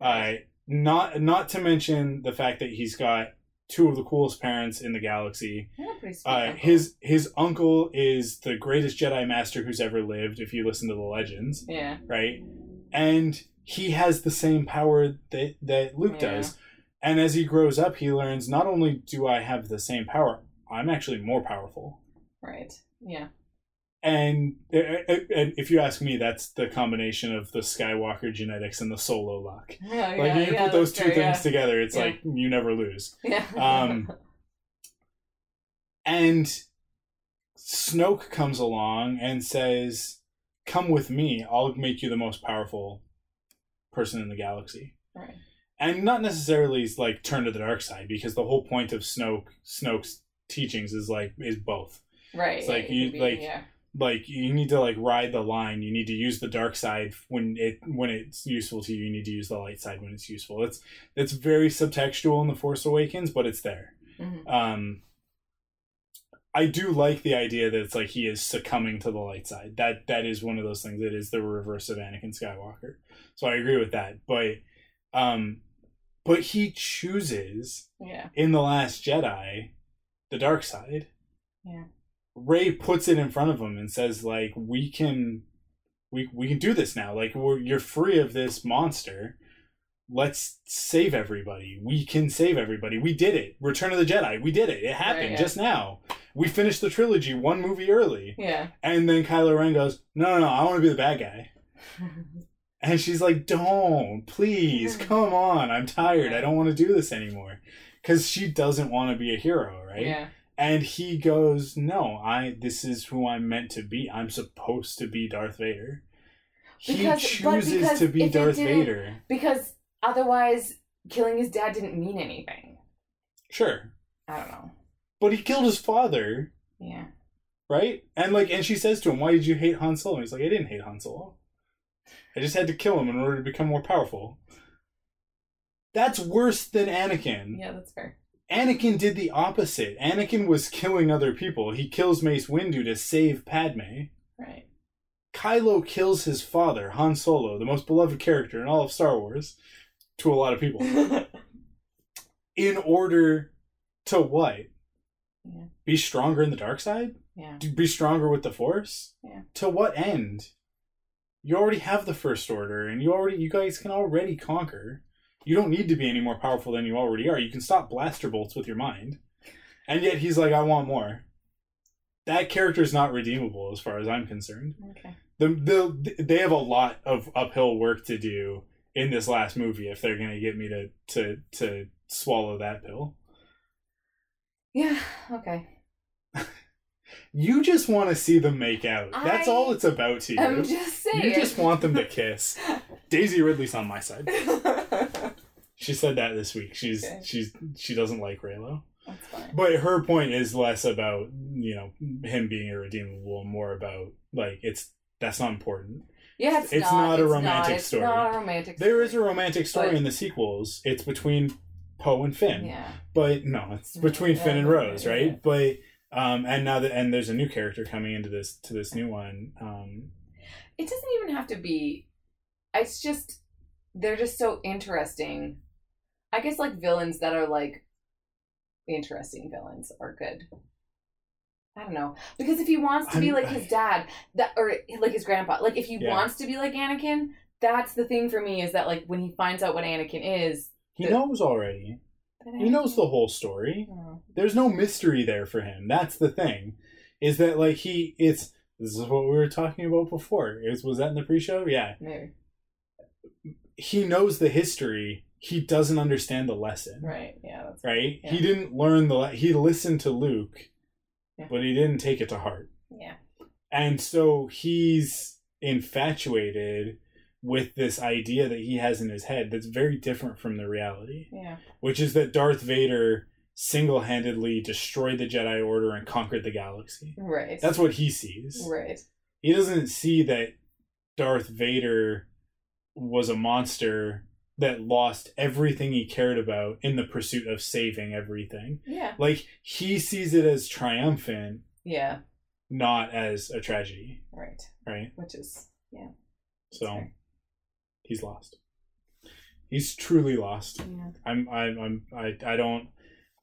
uh, not not to mention the fact that he's got two of the coolest parents in the galaxy. Uh, his his uncle is the greatest Jedi Master who's ever lived. If you listen to the legends, Yeah. right? And he has the same power that that Luke Yeah. does. And as he grows up, he learns not only do I have the same power, I'm actually more powerful. Right. Yeah. And and if you ask me, that's the combination of the Skywalker genetics and the Solo luck. Yeah. Like yeah, you yeah, put those two fair, things together, it's Yeah. like you never lose. Yeah. Um, And Snoke comes along and says, "Come with me. I'll make you the most powerful person in the galaxy." right. And not necessarily like turn to the dark side, because the whole point of Snoke Snoke's teachings is like is both. Right. It's like it you- be, like- Yeah. Like you need to like ride the line. You need to use the dark side when it when it's useful to you. You need to use the light side when it's useful. It's it's very subtextual in the Force Awakens, but it's there. Mhm. um I do like the idea that it's like he is succumbing to the light side. That that is one of those things. It is the reverse of Anakin Skywalker. So I agree with that. But um but he chooses Yeah. in the last Jedi the dark side. Yeah. Rey puts it in front of him and says like we can we we can do this now. Like we're you're free of this monster. Let's save everybody. We can save everybody. We did it. Return of the Jedi. We did it. It happened Right, yeah. just now. We finished the trilogy one movie early. Yeah. And then Kylo Ren goes, "No, no, no. I want to be the bad guy." And she's like, "Don't, please, come on. I'm tired. I don't want to do this anymore." Cuz she doesn't want to be a hero, right? Yeah. And he goes, "No, I. This is who I'm meant to be. I'm supposed to be Darth Vader." He Because- but chooses to be Darth Vader. Because otherwise, killing his dad didn't mean anything. Sure, I don't know. but he killed his father, Yeah. right? And like, and she says to him, "Why did you hate Han Solo?" He's like, "I didn't hate Han Solo. I just had to kill him in order to become more powerful." That's worse than Anakin. Yeah, that's fair. Anakin did the opposite. Anakin was killing other people. He kills Mace Windu to save Padme. Right. Kylo kills his father, Han Solo, the most beloved character in all of Star Wars, to a lot of people, in order to what? Yeah. Be stronger in the dark side? yeah. To be stronger with the Force? Yeah. To what end? You already have the First Order, and you already, you guys can already conquer. You don't need to be any more powerful than you already are. You can stop blaster bolts with your mind. And yet he's like, I want more. That character is not redeemable as far as I'm concerned Okay. the, the they have a lot of uphill work to do in this last movie if they're going to get me to to to swallow that pill. Yeah. Okay. You just want to see them make out. That's I all it's about to you. I'm just saying. you just want them to kiss. Daisy Ridley's on my side. She said that this week. She's Okay. she's she doesn't like Reylo. That's fine. But her point is less about, you know, him being irredeemable more about like it's that's not important. Yeah, it's, It's not, not a it's romantic not, it's story. Not a romantic. There is story. a romantic story But- in the sequels. It's between Poe and Finn. Yeah. But no, it's between Yeah, Finn and Rose, right? yeah. But um and now that and there's a new character coming into this to this new one. Um It doesn't even have to be. It's just they're just so interesting. I guess like villains that are like interesting villains are good. I don't know because if he wants to be I'm- like his dad, that or like his grandpa, like if he Yeah. wants to be like Anakin, that's the thing for me is that like when he finds out what Anakin is, he The- knows already. He knows the whole story. Oh. There's no mystery there for him. That's the thing. Is that like he it's this is what we were talking about before. Is was that in the pre-show? Yeah. Maybe He knows the history. He doesn't understand the lesson. right, yeah, that's right? Yeah. He didn't learn the le- he listened to Luke, Yeah. but he didn't take it to heart. yeah, And so he's infatuated with this idea that he has in his head that's very different from the reality, yeah, which is that Darth Vader single-handedly destroyed the Jedi Order and conquered the galaxy. right. That's what he sees. right. he doesn't see that Darth Vader was a monster that lost everything he cared about in the pursuit of saving everything. Yeah. Like he sees it as triumphant, Yeah. not as a tragedy, Right. right? Which is yeah. So fair. He's lost. He's truly lost. Yeah. I'm I'm I'm I, I don't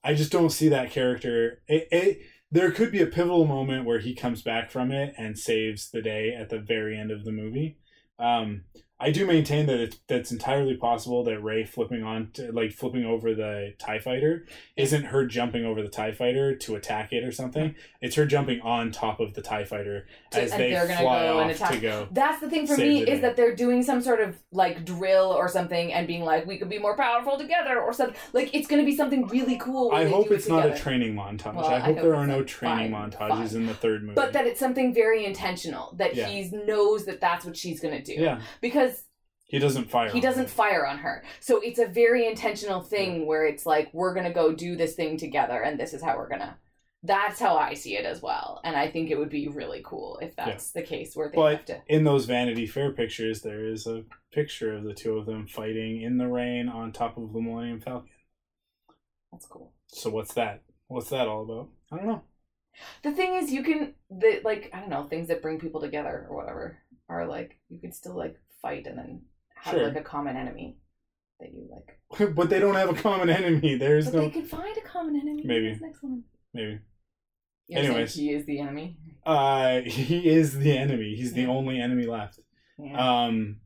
I just don't see that character. It, it there could be a pivotal moment where he comes back from it and saves the day at the very end of the movie. Um, I do maintain that it's that's entirely possible that Rey flipping on to, like flipping over the Tie Fighter isn't her jumping over the Tie Fighter to attack it or something. It's her jumping on top of the Tie Fighter To- as uh, they they're gonna fly go and off attack. to go. That's the thing for me is that they're doing some sort of like drill or something and being like, we could be more powerful together or something. Like it's gonna be something really cool. I hope do it it's not a training montage. Well, I I hope hope there are no training Fine, montages fine. in the third movie. But that it's something very intentional that Yeah. he knows that that's what she's gonna do. yeah, Because he doesn't fire. he on doesn't her. fire on her. So it's a very intentional thing where it's like we're gonna go do this thing together, and this is how we're gonna. That's how I see it as well, and I think it would be really cool if that's the case where they But have to. in those Vanity Fair pictures, there is a picture of the two of them fighting in the rain on top of the Millennium Falcon. That's cool. So what's that? What's that all about? I don't know. The thing is, you can the like I don't know things that bring people together or whatever are like you can still like fight and then have Sure. like a common enemy that you like. but they don't have a common enemy. There's But no they could find a common enemy. Maybe. next one. maybe. You're Anyways. he is the enemy. Uh, he is the enemy. He's the only enemy left. Yeah. Um,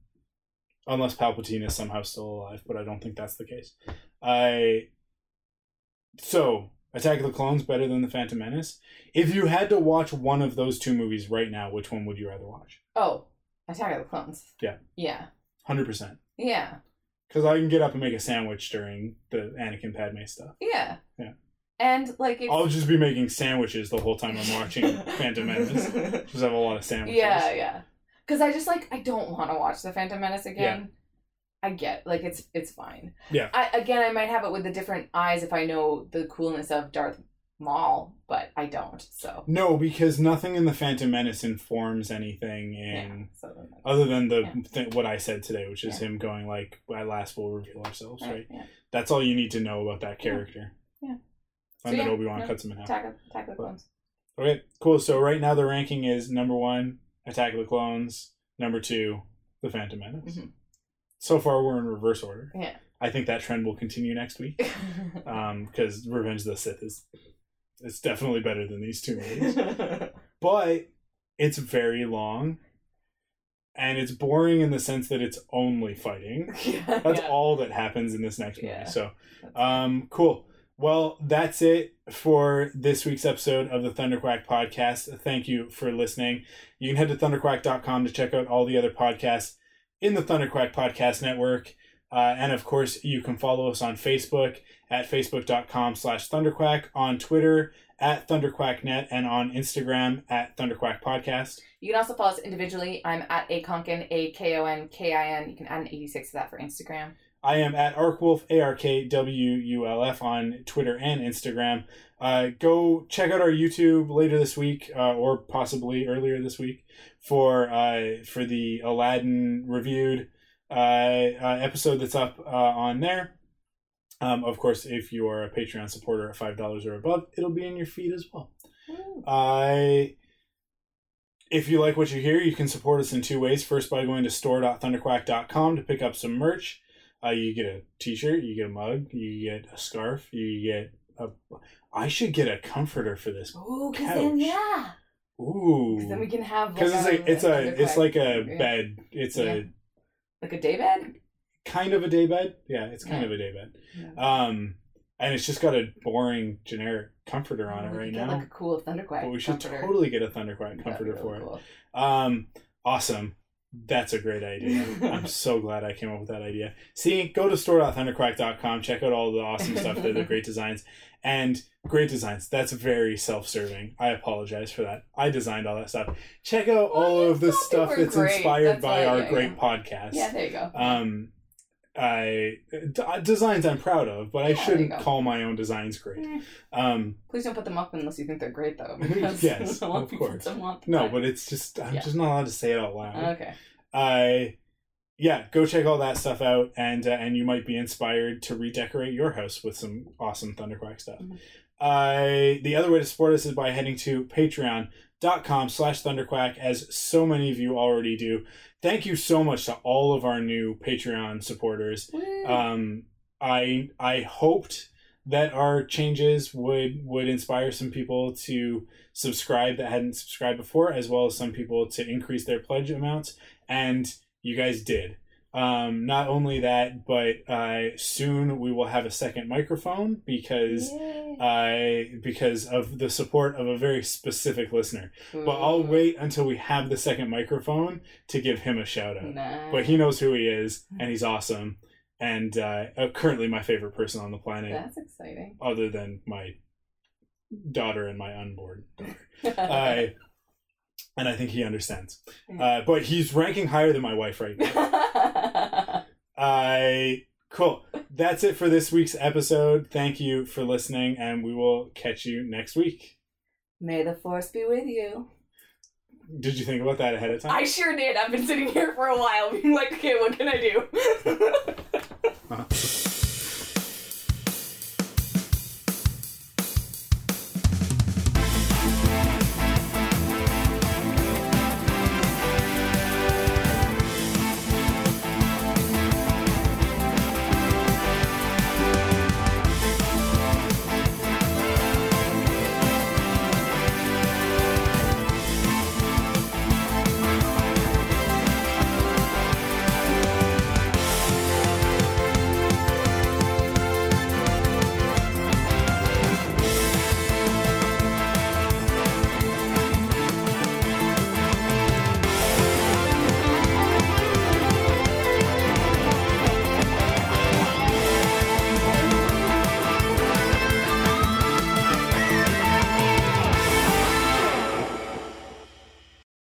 unless Palpatine is somehow still alive, but I don't think that's the case. I so Attack of the Clones better than the Phantom Menace. If you had to watch one of those two movies right now, which one would you rather watch? oh, Attack of the Clones. Yeah. Yeah. Hundred percent. Yeah. Because I can get up and make a sandwich during the Anakin Padme stuff. Yeah. Yeah. And like I'll just be making sandwiches the whole time I'm watching Phantom Menace. Just have a lot of sandwiches. Yeah, yeah. Because I just like I don't want to watch the Phantom Menace again. Yeah. I get like it's it's fine. Yeah. I again I might have it with the different eyes if I know the coolness of Darth Maul, but I don't. So No, because nothing in the Phantom Menace informs anything yeah. in So then other than the Yeah. th- what I said today, which is Yeah. him going like, "At last, we'll reveal ourselves." Right. right. Yeah. That's all you need to know about that character. Yeah. And So, then yeah, Obi Wan no, cuts him in half. Attack of Attack of the Clones. Okay, cool. So right now the ranking is number one, Attack of the Clones. Number two, The Phantom Menace. Mhm. So far, we're in reverse order. Yeah. I think that trend will continue next week because Revenge of the Sith is it's definitely better than these two movies. but it's very long and it's boring in the sense that it's only fighting. yeah, That's yeah. all that happens in this next movie. Yeah. So, um, cool. Well, that's it for this week's episode of the Thunderquack podcast. Thank you for listening. You can head to thunderquack.com to check out all the other podcasts in the Thunderquack Podcast Network. Uh, and of course, you can follow us on Facebook at facebook.com slash thunderquack, on Twitter at thunderquacknet, and on Instagram at thunderquack podcast. You can also follow us individually. I'm at A Konkin, A K O N K I N. You can add an 86 to that for Instagram. I am at Arkwulf, A R K W U L F on Twitter and Instagram. Uh, go check out our YouTube later this week, uh, or possibly earlier this week, for uh, for the Aladdin reviewed episode that's up uh, on there. Um, of course, if you are a Patreon supporter at five dollars or above, it'll be in your feed as well. I. If you like what you hear, you can support us in two ways. First, by going to store.thunderquack.com to pick up some merch. Uh, you get a T-shirt, you get a mug, you get a scarf, you get a. I should get a comforter for this. Ooh, because then, yeah. Ooh, then we can have. because it's like a it's a it's like a Yeah. bed. It's Yeah. a Like a day bed? kind of a day bed. Yeah, it's kind Yeah. of a day bed. Yeah. Um, and it's just got a boring generic comforter on it right get, now. Like a cool Thunderquack. But we should comforter. totally get a That'd comforter really for it. Um, awesome. That's a great idea. I'm so glad I came up with that idea. See, go to store.thunderquack.com, check out all the awesome stuff there, the great designs. And great designs. That's very self serving. I apologize for that. I designed all that stuff. Check out Well, all of the stuff that's great. inspired That's by our yeah, great yeah. podcast. Yeah, there you go. Um, I d- designs I'm proud of, but I Yeah, shouldn't call my own designs great. Eh. Um, Please don't put them up unless you think they're great, though. Yes, of course. no, but it's just I'm Yeah. just not allowed to say it out loud. okay. I yeah, go check all that stuff out, and uh, and you might be inspired to redecorate your house with some awesome Thunderquack stuff. Mhm. I the other way to support us is by heading to patreon.com slash thunderquack as so many of you already do. Thank you so much to all of our new patreon supporters. Um i i hoped that our changes would would inspire some people to subscribe that hadn't subscribed before as well as some people to increase their pledge amounts and you guys did um not only that but uh soon we will have a second microphone because Yay. I because of the support of a very specific listener. But I'll wait until we have the second microphone to give him a shout out. Nice. But he knows who he is, and he's awesome, and uh, uh, currently my favorite person on the planet, That's exciting. other than my daughter and my unborn daughter. I and I think he understands. Uh, but he's ranking higher than my wife right now. I cool. That's it for this week's episode. Thank you for listening, and we will catch you next week. May the force be with you. Did you think about that ahead of time? I sure did. I've been sitting here for a while being like, okay, what can I do? Uh-huh.